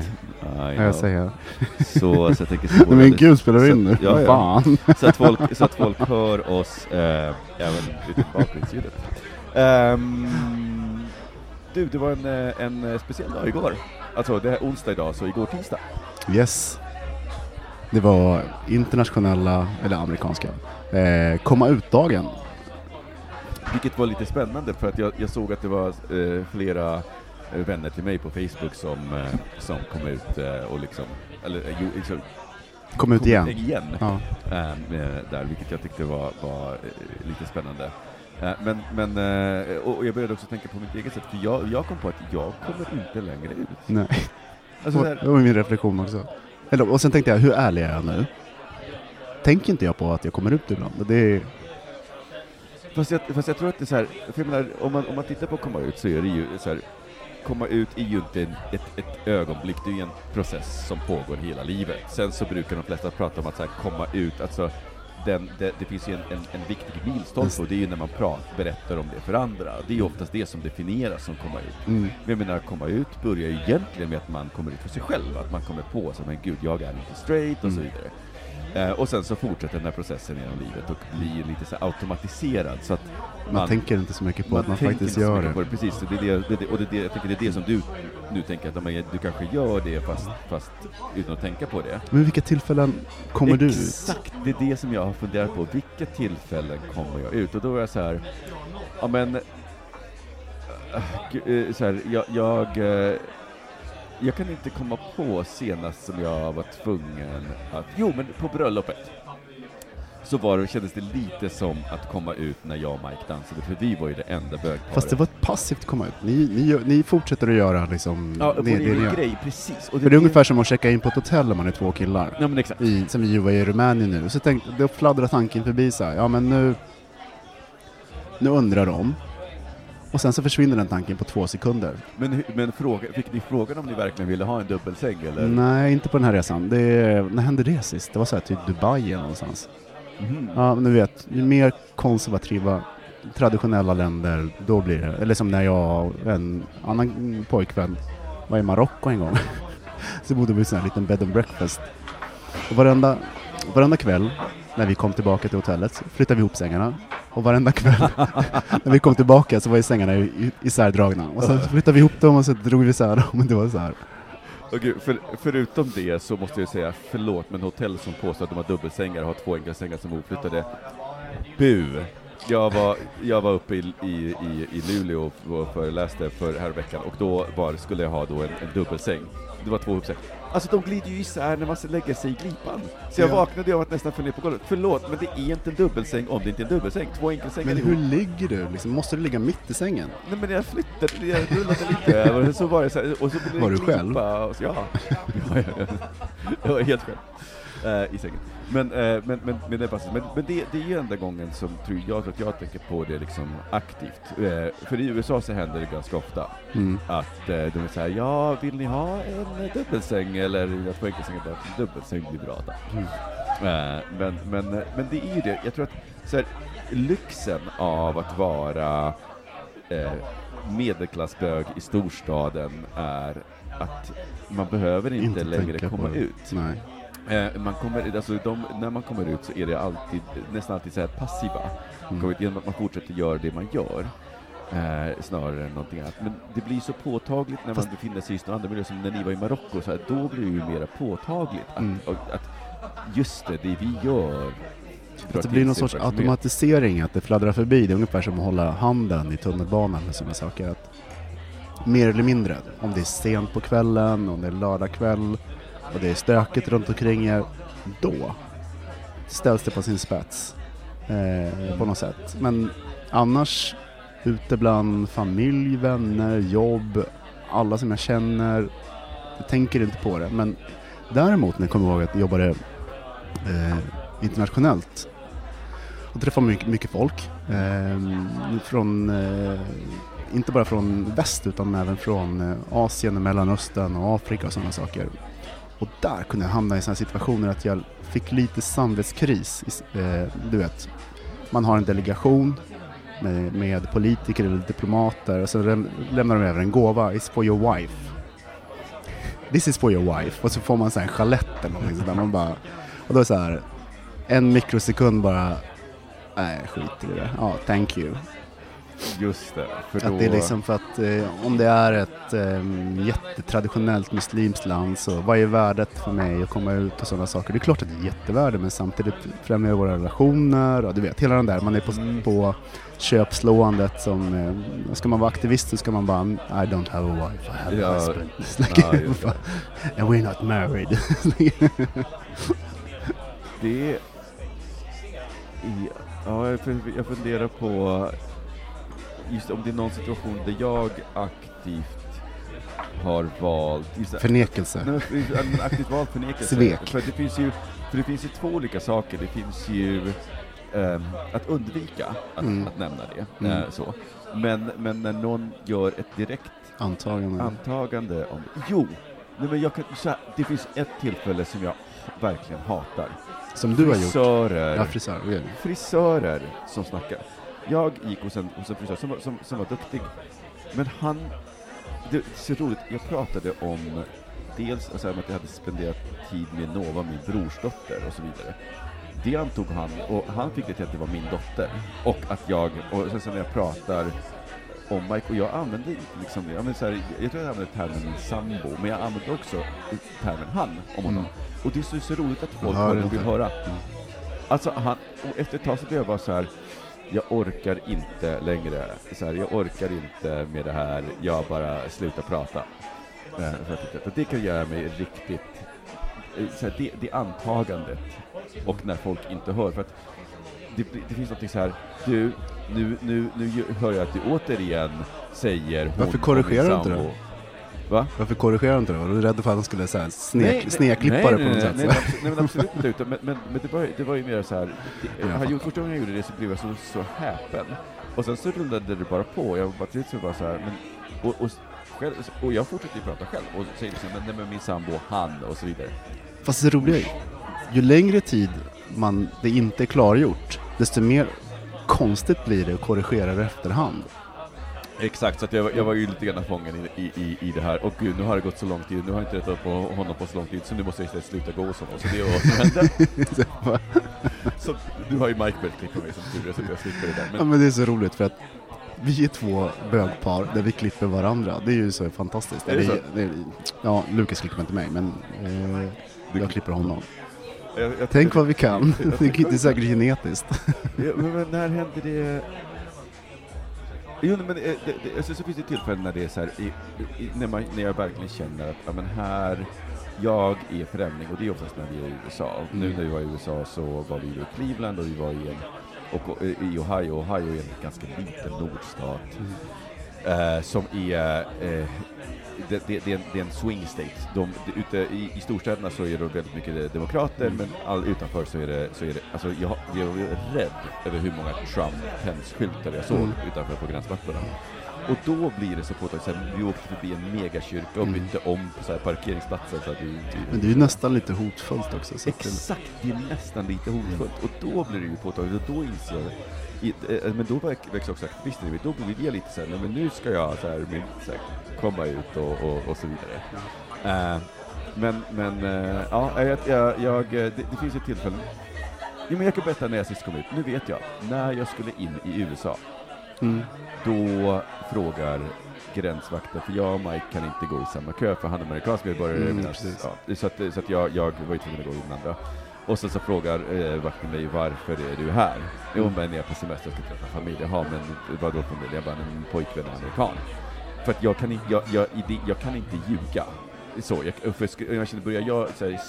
Nej. Jag säger. Så, så jag tänker så Men gud, spelar du in nu? Ja, ja. Fan. Så att folk, så att folk hör oss eh, även utan bakgrundsljudet. Ehm, du, det var en, eh, en eh, speciell dag igår. Alltså, det är onsdag idag, så igår tisdag. Yes. Det var internationella, eller amerikanska, eh, komma ut-dagen. Vilket var lite spännande för att jag, jag såg att det var eh, flera vänner till mig på Facebook som, eh, som kom ut eh, och liksom, eller eh, liksom, Kom ut igen. igen Ja. ehm, eh, där, vilket jag tyckte var, var eh, lite spännande. Eh, men, men, eh, och och jag började också tänka på mitt eget sätt, för jag, jag kom på att jag kommer inte längre ut. Nej. Alltså, så här, Det var min reflektion också. Eller, och sen tänkte jag, hur ärlig är jag nu? Tänker inte jag på att jag kommer ut ibland? Det är, Fast jag, fast jag tror att det är så här, för jag menar, om man, om man tittar på komma ut så är det ju så här, komma ut är ju inte ett, ett ögonblick, det är ju en process som pågår hela livet. Sen så brukar de flesta prata om att så här, komma ut, alltså den, det, det finns ju en, en, en viktig milstolpe och det är ju när man pratar, berättar om det för andra. Det är ju oftast det som definieras som komma ut. mm, Men jag menar, komma ut börjar ju egentligen med att man kommer ut för sig själv, att man kommer på så men gud, jag är inte straight och så Mm. vidare. Eh, och sen så fortsätter den här processen genom livet och blir lite så automatiserad så att man, tänker inte så mycket på att man faktiskt gör det. det. Precis, och det är det, det, och det, jag tänker det är det som du nu tänker att du kanske gör det fast, fast utan att tänka på det. Men vilka tillfällen kommer du ut? Exakt, det är det som jag har funderat på. Vilka tillfällen kommer jag ut? Och då är jag så här, ja men, eh, så här, jag, jag, eh, jag kan inte komma på senast som jag var tvungen att, jo men på bröllopet så var det, kändes det lite som att komma ut när jag och Mike dansade, för vi var ju det enda bögparet. Fast det var ett passivt komma ut. Ni, ni, ni fortsätter att göra liksom Ja, det, det, det det grej, precis. Och För det är ungefär som att checka in på ett hotell om man är två killar. Ja men exakt. I, som vi ju var i Rumänien nu. Så tänkte, då fladdrar tanken förbi så här, ja men nu, nu undrar de. Och sen så försvinner den tanken på två sekunder. Men, men fråga, fick ni frågan om ni verkligen ville ha en dubbelsäng eller? Nej, inte på den här resan. Det, när hände det sist? Det var så här typ Dubai eller någonstans. Mhm. Ja, men du vet, ju mer konservativa, traditionella länder, då blir det. Eller som när jag och en annan pojkvän var i Marocko en gång. så bodde vi i en sån här liten bed and breakfast. Och varenda, varenda kväll när vi kom tillbaka till hotellet flyttade vi ihop sängarna. Och varenda kväll när vi kom tillbaka så var ju sängarna isärdragna. Och sen flyttade vi ihop dem och så drog vi isär dem. Och det var så här. Okay, för, förutom det så måste jag säga förlåt, men hotell som påstår att de har dubbelsängar och har två enkla sängar som är oflyttade, bu! Jag var, jag var uppe i, i, i, i Luleå och föreläste för här veckan och då var, skulle jag ha då en, en dubbelsäng. Det var två ihopsängar. Alltså de glider ju isär när man lägga sig i glipan. Så jag Ja. vaknade av att nästan föll ner på golvet. Förlåt, men det är inte en dubbelssäng om det inte är en dubbelsäng. Två enkelsängar Men hur ligger du? Liksom, måste du ligga mitt i sängen? Nej men jag flyttade, jag rullade lite över, och så var det så här, och så blev det Var du glipa, själv? Så, ja. ja, ja, ja. Jag var helt själv. Eh, I sängen. Men, eh, men, men, men, det, passar. men, men det, det är ju enda gången som tror jag, att jag tänker på det liksom aktivt. Eh, för i USA så händer det ganska ofta Mm. att eh, de såhär, ja vill ni ha en dubbelsäng eller jag får enkelsängen bara, dubbelsäng blir bra. Mm. Eh, men, men, men det är ju det, jag tror att så här, lyxen av att vara eh, medelklassbög i storstaden är att man behöver inte, Inte längre på komma ut. Nej. Eh, man kommer, alltså de, när man kommer ut så är det alltid, nästan alltid så här passiva. Mm. Kommer ut genom att man fortsätter göra det man gör. Eh, snarare än någonting annat. Men det blir så påtagligt när Fast- man befinner sig i andra miljöer, som när ni var i Marocko, så här, då blir det ju mera påtagligt att, Mm. och, att just det, det vi gör Att det blir någon sorts automatisering, att det fladdrar förbi. Det är ungefär som att hålla handen i tunnelbanan med sådana saker. Att mer eller mindre, om det är sent på kvällen, om det är lördag kväll och det är stökigt runt omkring er, då ställs det på sin spets eh, på något sätt. Men annars, ute bland familj, vänner, jobb, alla som jag känner, jag tänker inte på det. Men däremot när jag kommer ihåg att jag jobbade eh, internationellt och träffade mycket, mycket folk. Eh, från, eh, inte bara från väst utan även från eh, Asien, Mellanöstern och Afrika och sådana saker. Och där kunde jag hamna i sådana situationer att jag fick lite samvetskris. Eh, du vet, man har en delegation med, med politiker eller diplomater och så lämnar de över en gåva. It's for your wife. This is for your wife. Och så får man så här en chalett eller någonting sådär. Man bara, och då är det så här, en mikrosekund bara, nej skit i det. Ja, thank you. Just det, för då... Att det är liksom för att eh, om det är ett eh, jättetraditionellt muslimskt land så vad är värdet för mig att komma ut och sådana saker? Det är klart att det är jättevärde men samtidigt främjar våra relationer och du vet hela den där, man är på, Mm. på köpslåendet som, eh, ska man vara aktivist så ska man bara I don't have a wife, I have Ja, a husband. Like, ja. And we're not married. Det... är- Ja, jag funderar på just om det är någon situation där jag aktivt har valt... Just, Förnekelse. Nej, aktivt valt förnekelse. Svek. För det finns ju, för det finns ju två olika saker. Det finns ju ehm, att undvika att, Mm. att nämna det. Mm. eh, så. Men, men när någon gör ett direkt Antagande. antagande om... Jo! Nej, men jag kan, så här, det finns ett tillfälle som jag verkligen hatar. Som du har gjort. Frisörer. Ja, frisör. okej. frisörer som snackar. Jag gick hos en, hos en frisör som, som, som var duktig, men han... Det är så roligt, jag pratade om dels alltså, att jag hade spenderat tid med Nova, min brorsdotter och så vidare. Det antog han, och han fick det till att det var min dotter. Och att jag, och sen så när jag pratar om Mike, och jag använder inte liksom, jag, använder så här, jag tror jag använder termen sambo, men jag använder också termen han om honom. Mm. Och det är så, så roligt att folk vill höra. Alltså han, och efter ett tag så blev jag bara så här. Jag orkar inte längre, så här, jag orkar inte med det här, jag bara slutar prata. Eh, för att det- kan göra mig riktigt, eh, så här, det, det antagandet, och när folk inte hör, för att det, det finns något så här, du, nu, nu, nu hör jag att du återigen säger hon Varför korrigerar du inte det? Va? Varför korrigerar du inte det? Var du rädd för att han skulle så här snek, snekklippa det på något nej, sätt? Nej, nej, nej, men absolut inte, men, men, men det, var, det var ju mer så här, det, Jag gjorde- första gången jag gjorde det så blev jag så, så häpen. Och sen så rullade det bara på, jag bara till bara så här, men, och, och, själv, och jag fortsatte ju prata själv och säger liksom, men, men min sambo, han och så vidare. Fast det roliga är ju längre tid man, det inte är klargjort, desto mer konstigt blir det att korrigera det efterhand. Exakt, så att jag, var- jag var ju lite grann fången i, i, i, det här, och gud, nu har det gått så lång tid, nu har jag inte rättat på honom på så lång tid, så nu måste jag istället sluta gå hos honom. Så det var vad som hände. Så nu har ju Mike börjat klippa mig som tur är, så jag slipper det där. Ja Men, men det är så roligt för att vi är två bögpar där vi klipper varandra. Det är ju så fantastiskt. Är det så? det är- ja, Lukas klipper inte mig men eh, jag klipper honom. jag, jag, Tänk vad vi kan. jag Det är säkert genetiskt. Men, men när hände det? Jo, men eh, det, det, alltså, så finns det tillfällen när det är så här, i, i, när, man, när jag verkligen känner att ja, men här, jag är främling, och det är oftast när vi är i USA. Och Nu Mm. när vi var i USA så var vi i Cleveland och vi var i, en, och, i Ohio. Ohio är en ganska liten nordstat eh, som är eh, det, det, det, är en, det är en swing state. De, det, ute i, I storstäderna så är det väldigt mycket demokrater, men all, utanför så är det, så är det alltså jag, jag var rädd över hur många Trump-pens-skyltar jag såg Mm. utanför på gränsmattorna. och då blir det så påtagligt, vi åkte förbi en megakyrka och Mm. bytte om på så här parkeringsplatser. Så att vi, Men det är ju nästan lite hotfullt också. Exakt, det är nästan lite hotfullt. Och då blir det ju påtagligt, och då inser jag i, eh, men då väx- växer också mig, då blir det lite såhär, nej men nu ska jag så här, min, så här, komma ut och, och, och så vidare. Eh, men, men, eh, ja, jag, jag, jag, eh, det, det finns ett tillfälle, jo, men jag kan berätta när jag sist kom ut, nu vet jag, när jag skulle in i USA, mm. då frågar gränsvakten, för jag och Mike kan inte gå i samma kö, för han är amerikansk medborgare, Mm, så att, så att jag, jag var ju tvungen att gå i den andra. Och sen så frågar eh, vakten mig, varför är du här? Jo Mm. men jag är på semester och ska träffa familj. Jaha, men vadå familj? Jag bara, min pojkvän är amerikan. För att jag kan, inte, jag, jag, jag kan inte ljuga. Så, jag, för sk- jag känner, börjar jag så här,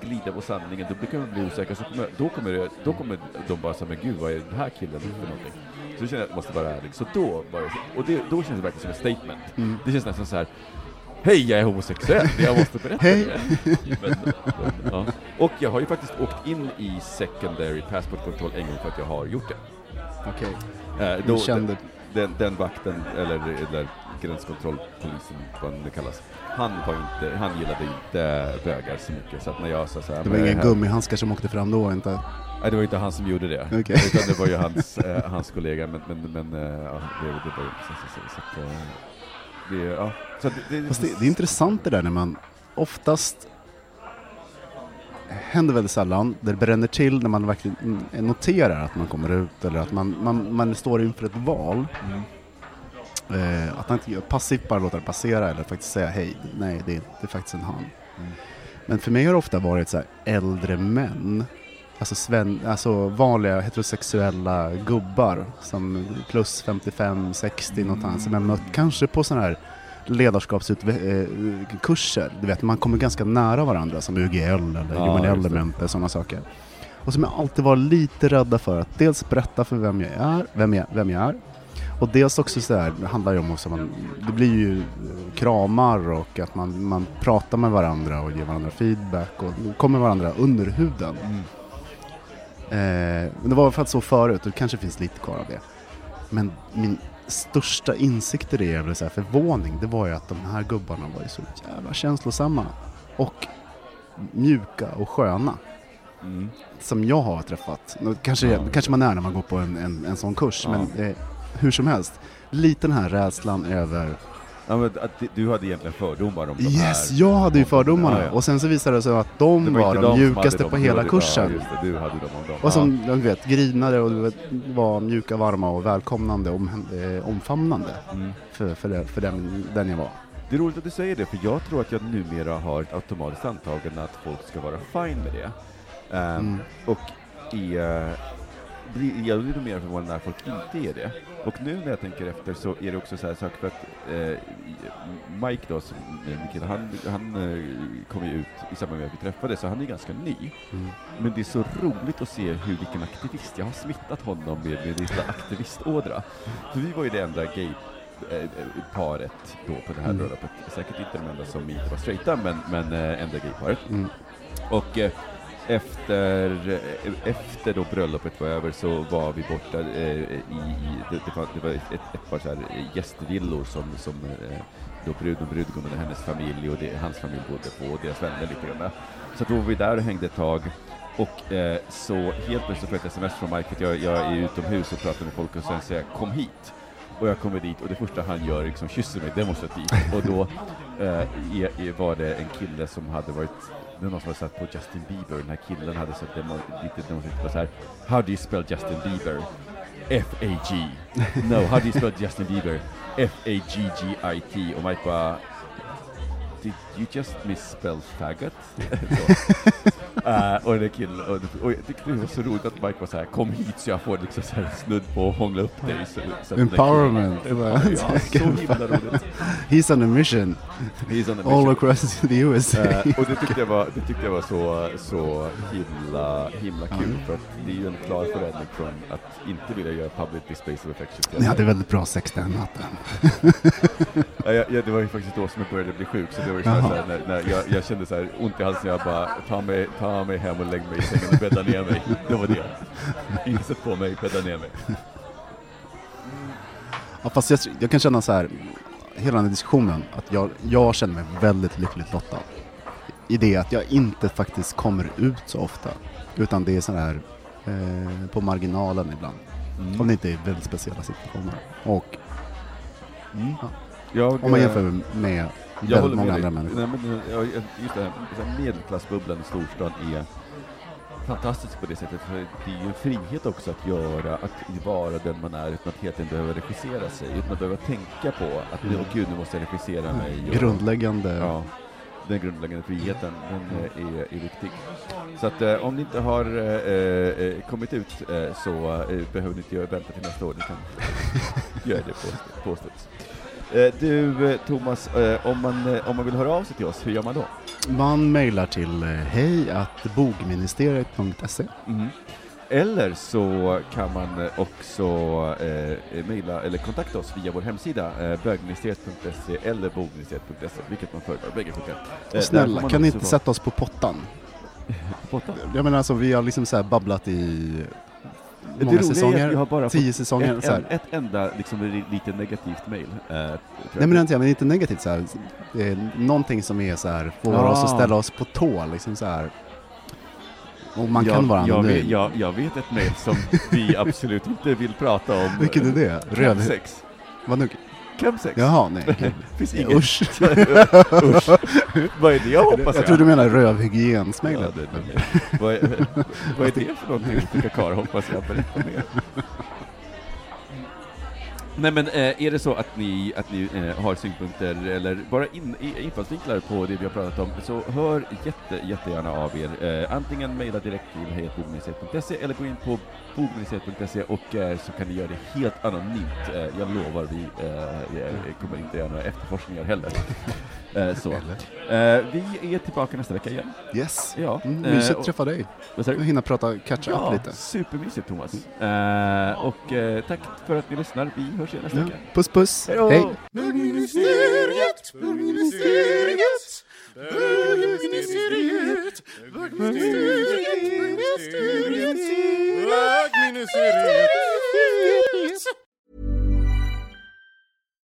glida på sanningen, då kan jag bli osäker, så kommer, då, kommer det, då kommer de bara säga, men gud vad är den här killen för någonting? Så då känner jag att jag måste vara ärlig. Så då var jag, och det, då känns det verkligen som ett statement. Mm. Det känns nästan så här. Hej, jag är homosexuell, jag måste berätta Hej. det. Men, men, ja. Och jag har ju faktiskt åkt in i secondary passport control en gång för att jag har gjort det. Okej. Eh, Du kände- den, den vakten, eller, eller gränskontrollpolisen, vad det kallas, han, var inte, han gillade inte bögar så mycket, så att när jag sa så här, Det var inga gummihhandskar som åkte fram då inte? Nej, det var inte han som gjorde det, Okej. utan det var ju hans, eh, hans kollega, men, men, men eh, ja, det, det var ju så. så, så att, eh, det, ja, så det, det, Fast det, det är intressant det där när man oftast händer väldigt sällan, det bränner till när man verkligen noterar att man kommer ut eller att man, man, man står inför ett val. Mm. Eh, att man inte passivt bara låter det passera eller faktiskt säga hej, nej det är, det är faktiskt en han. Mm. Men för mig har det ofta varit så här äldre män, alltså, sven, alltså vanliga heterosexuella gubbar som plus 55-60 någonstans som jag mött kanske på sådana här ledarskapskurser. Du vet, man kommer ganska nära varandra som UGL eller Ja, Human. Element och sådana saker. Och som jag alltid var lite rädda för att dels berätta för vem jag är, vem jag, vem jag är. Och dels också så här, det handlar ju om också, man, det blir ju eh, kramar och att man, man pratar med varandra och ger varandra feedback och kommer varandra under huden. Mm. Eh, men det var för att så förut, och det kanske finns lite kvar av det. Men min största insikt i det, eller så här förvåning, det var ju att de här gubbarna var ju så jävla känslosamma. Och mjuka och sköna. Mm. Som jag har träffat. Kanske, Ja. kanske man är när man går på en, en, en sån kurs, Ja. men eh, hur som helst. Lite den här rädslan över Ja, men att du hade egentligen fördomar om de Yes, här. jag hade ju fördomarna. Ja, ja. Och sen så visade det sig att de var, inte de mjukaste på hela hade- kursen. Ja, det, du hade dem om dem. Och som du vet, grinade och vet, var mjuka, varma och välkomnande och om, eh, omfamnande mm. för, för, det, för den, den jag var. Det är roligt att du säger det, för jag tror att jag numera har ett automatiskt antagande att folk ska vara fine med det. Ehm, Mm. Och är, blir, jag blir mer förvånad när folk inte är det. Och nu när jag tänker efter så är det också så här för att eh, Mike då, som, eh, min kille, han, han eh, kom ju ut i samband med att vi träffades, så han är ganska ny. Mm. Men det är så roligt att se hur vilken aktivist, jag har smittat honom med, med lite aktivistådra. För vi var ju det enda gay eh, paret då på det här Mm. bröllopet. Säkert inte de enda som inte var straighta, men, men eh, enda gayparet. Mm. Och eh, efter, eh, efter då bröllopet var över så var vi borta eh, i, i det, det, var, det var ett, ett par så här gästvillor som, som eh, då brud och brudgummen och hennes familj och det, hans familj bodde på och deras vänner lite grann. Så då var vi där och hängde ett tag och eh, så helt plötsligt får jag ett sms från Mike att jag, jag är utomhus och pratar med folk och sen säger jag kom hit. Och jag kommer dit och det första han gör är liksom kysser mig demonstrativt och då eh, var det en kille som hade varit det var någon som hade satt på Justin Bieber, den här killen hade sett demo, lite demonstrativt på så här How do you spell Justin Bieber? F-A-G No, how do you spell Justin Bieber? F-A-G-G-I-T och Mike bara Did you just misspell faggot? Eh, och den killen, och, och jag tyckte det var så roligt att Mike var så här kom hit så jag får liksom så här snudd på att hångla upp dig. Så, så Empowerment. killen- Ja, så himla roligt. He's on a mission He's on a all mission. across the USA. Eh, och det tyckte jag var, det tyckte jag var så, så himla, himla kul, för att det är ju en klar förändring från att inte vilja göra public displays of affection. Ni hade väldigt bra sex den natten. Ja, jag, det var ju faktiskt då som jag började bli sjuk, så det var ju så här, Jaha. så här, när, när jag, jag kände så här ont i halsen, jag bara ta mig, ta mig hem och lägg mig i sängen och bädda ner mig. Det var det. Ingen sätt på mig, bädda ner mig. Ja, fast jag, jag kan känna så här, hela den här diskussionen, att jag, jag känner mig väldigt lyckligt lottad. I det att jag inte faktiskt kommer ut så ofta, utan det är så här eh, på marginalen ibland. Mm. Om det inte är väldigt speciella situationer. Och Mm. Ja. Jag, om man eh, jämför med Jag väldigt håller många andra människor. Nej, men, eh, just det här, medelklassbubblan i storstad är fantastisk på det sättet, för det är ju en frihet också att göra, att vara den man är utan att helt enkelt behöva regissera sig, utan att behöva tänka på att Mm. åh gud, nu måste jag regissera mig. och- Grundläggande. Ja, den grundläggande friheten, den eh, är, är viktig. Så att eh, om ni inte har eh, eh, kommit ut eh, så eh, behöver ni inte vänta till nästa år, ni kan göra det på, på studs. Eh, du eh, Thomas, eh, om, man, eh, om man vill höra av sig till oss, hur gör man då? Man mejlar till eh, hej att bogministeriet.se. Mhm. Eller så kan man eh, också eh, mejla eller kontakta oss via vår hemsida eh, bögministeriet.se eller bogministeriet.se, vilket man föredrar, bägge funkar. Eh, Snälla, kan ni inte få- sätta oss på pottan? Pottan? Jag menar alltså, vi har liksom så här babblat i många säsonger, jag har bara tio säsonger. ett, så en, ett enda liksom, li- lite negativt mejl. Eh. Nej men inte, men inte negativt så här. Det är någonting som är så här, får Ja. oss att ställa oss på tå liksom så här. Och man jag, kan vara jag, vet, jag, jag vet ett mejl som vi absolut inte vill prata om. Vilket är det? Röv... Chemsex. Vad nu? Chemsex. Jaha, nej. okej. Finns ingen... Usch. Usch. Vad är det jag hoppas Jag tror du menar rövhygiensmejlet. Ja, det, det. Vad, är, vad är det för någonting? Vilka karl hoppas jag berätta mer. Nej men eh, är det så att ni, att ni eh, har synpunkter eller bara in, infallsvinklar på det vi har pratat om, så hör jätte, jättegärna av er. Eh, antingen mejla direkt till hejatbogministeriet.se eller gå in på bogministeriet.se och eh, så kan ni göra det helt anonymt. Eh, jag lovar, vi eh, eh, kommer inte göra några efterforskningar heller. Eh, så. Eh, vi är tillbaka nästa vecka igen. Yes. Ja. Mm, mysigt att träffa dig. Vad Och du? hinna prata catch up Ja, lite. supermysigt Thomas. Eh, och eh, tack för att ni lyssnar. Vi hörs igen nästa Ja. vecka. Puss puss. Hej då! Hej. Bögministeriet, bögministeriet, bögministeriet, bögministeriet, bögministeriet.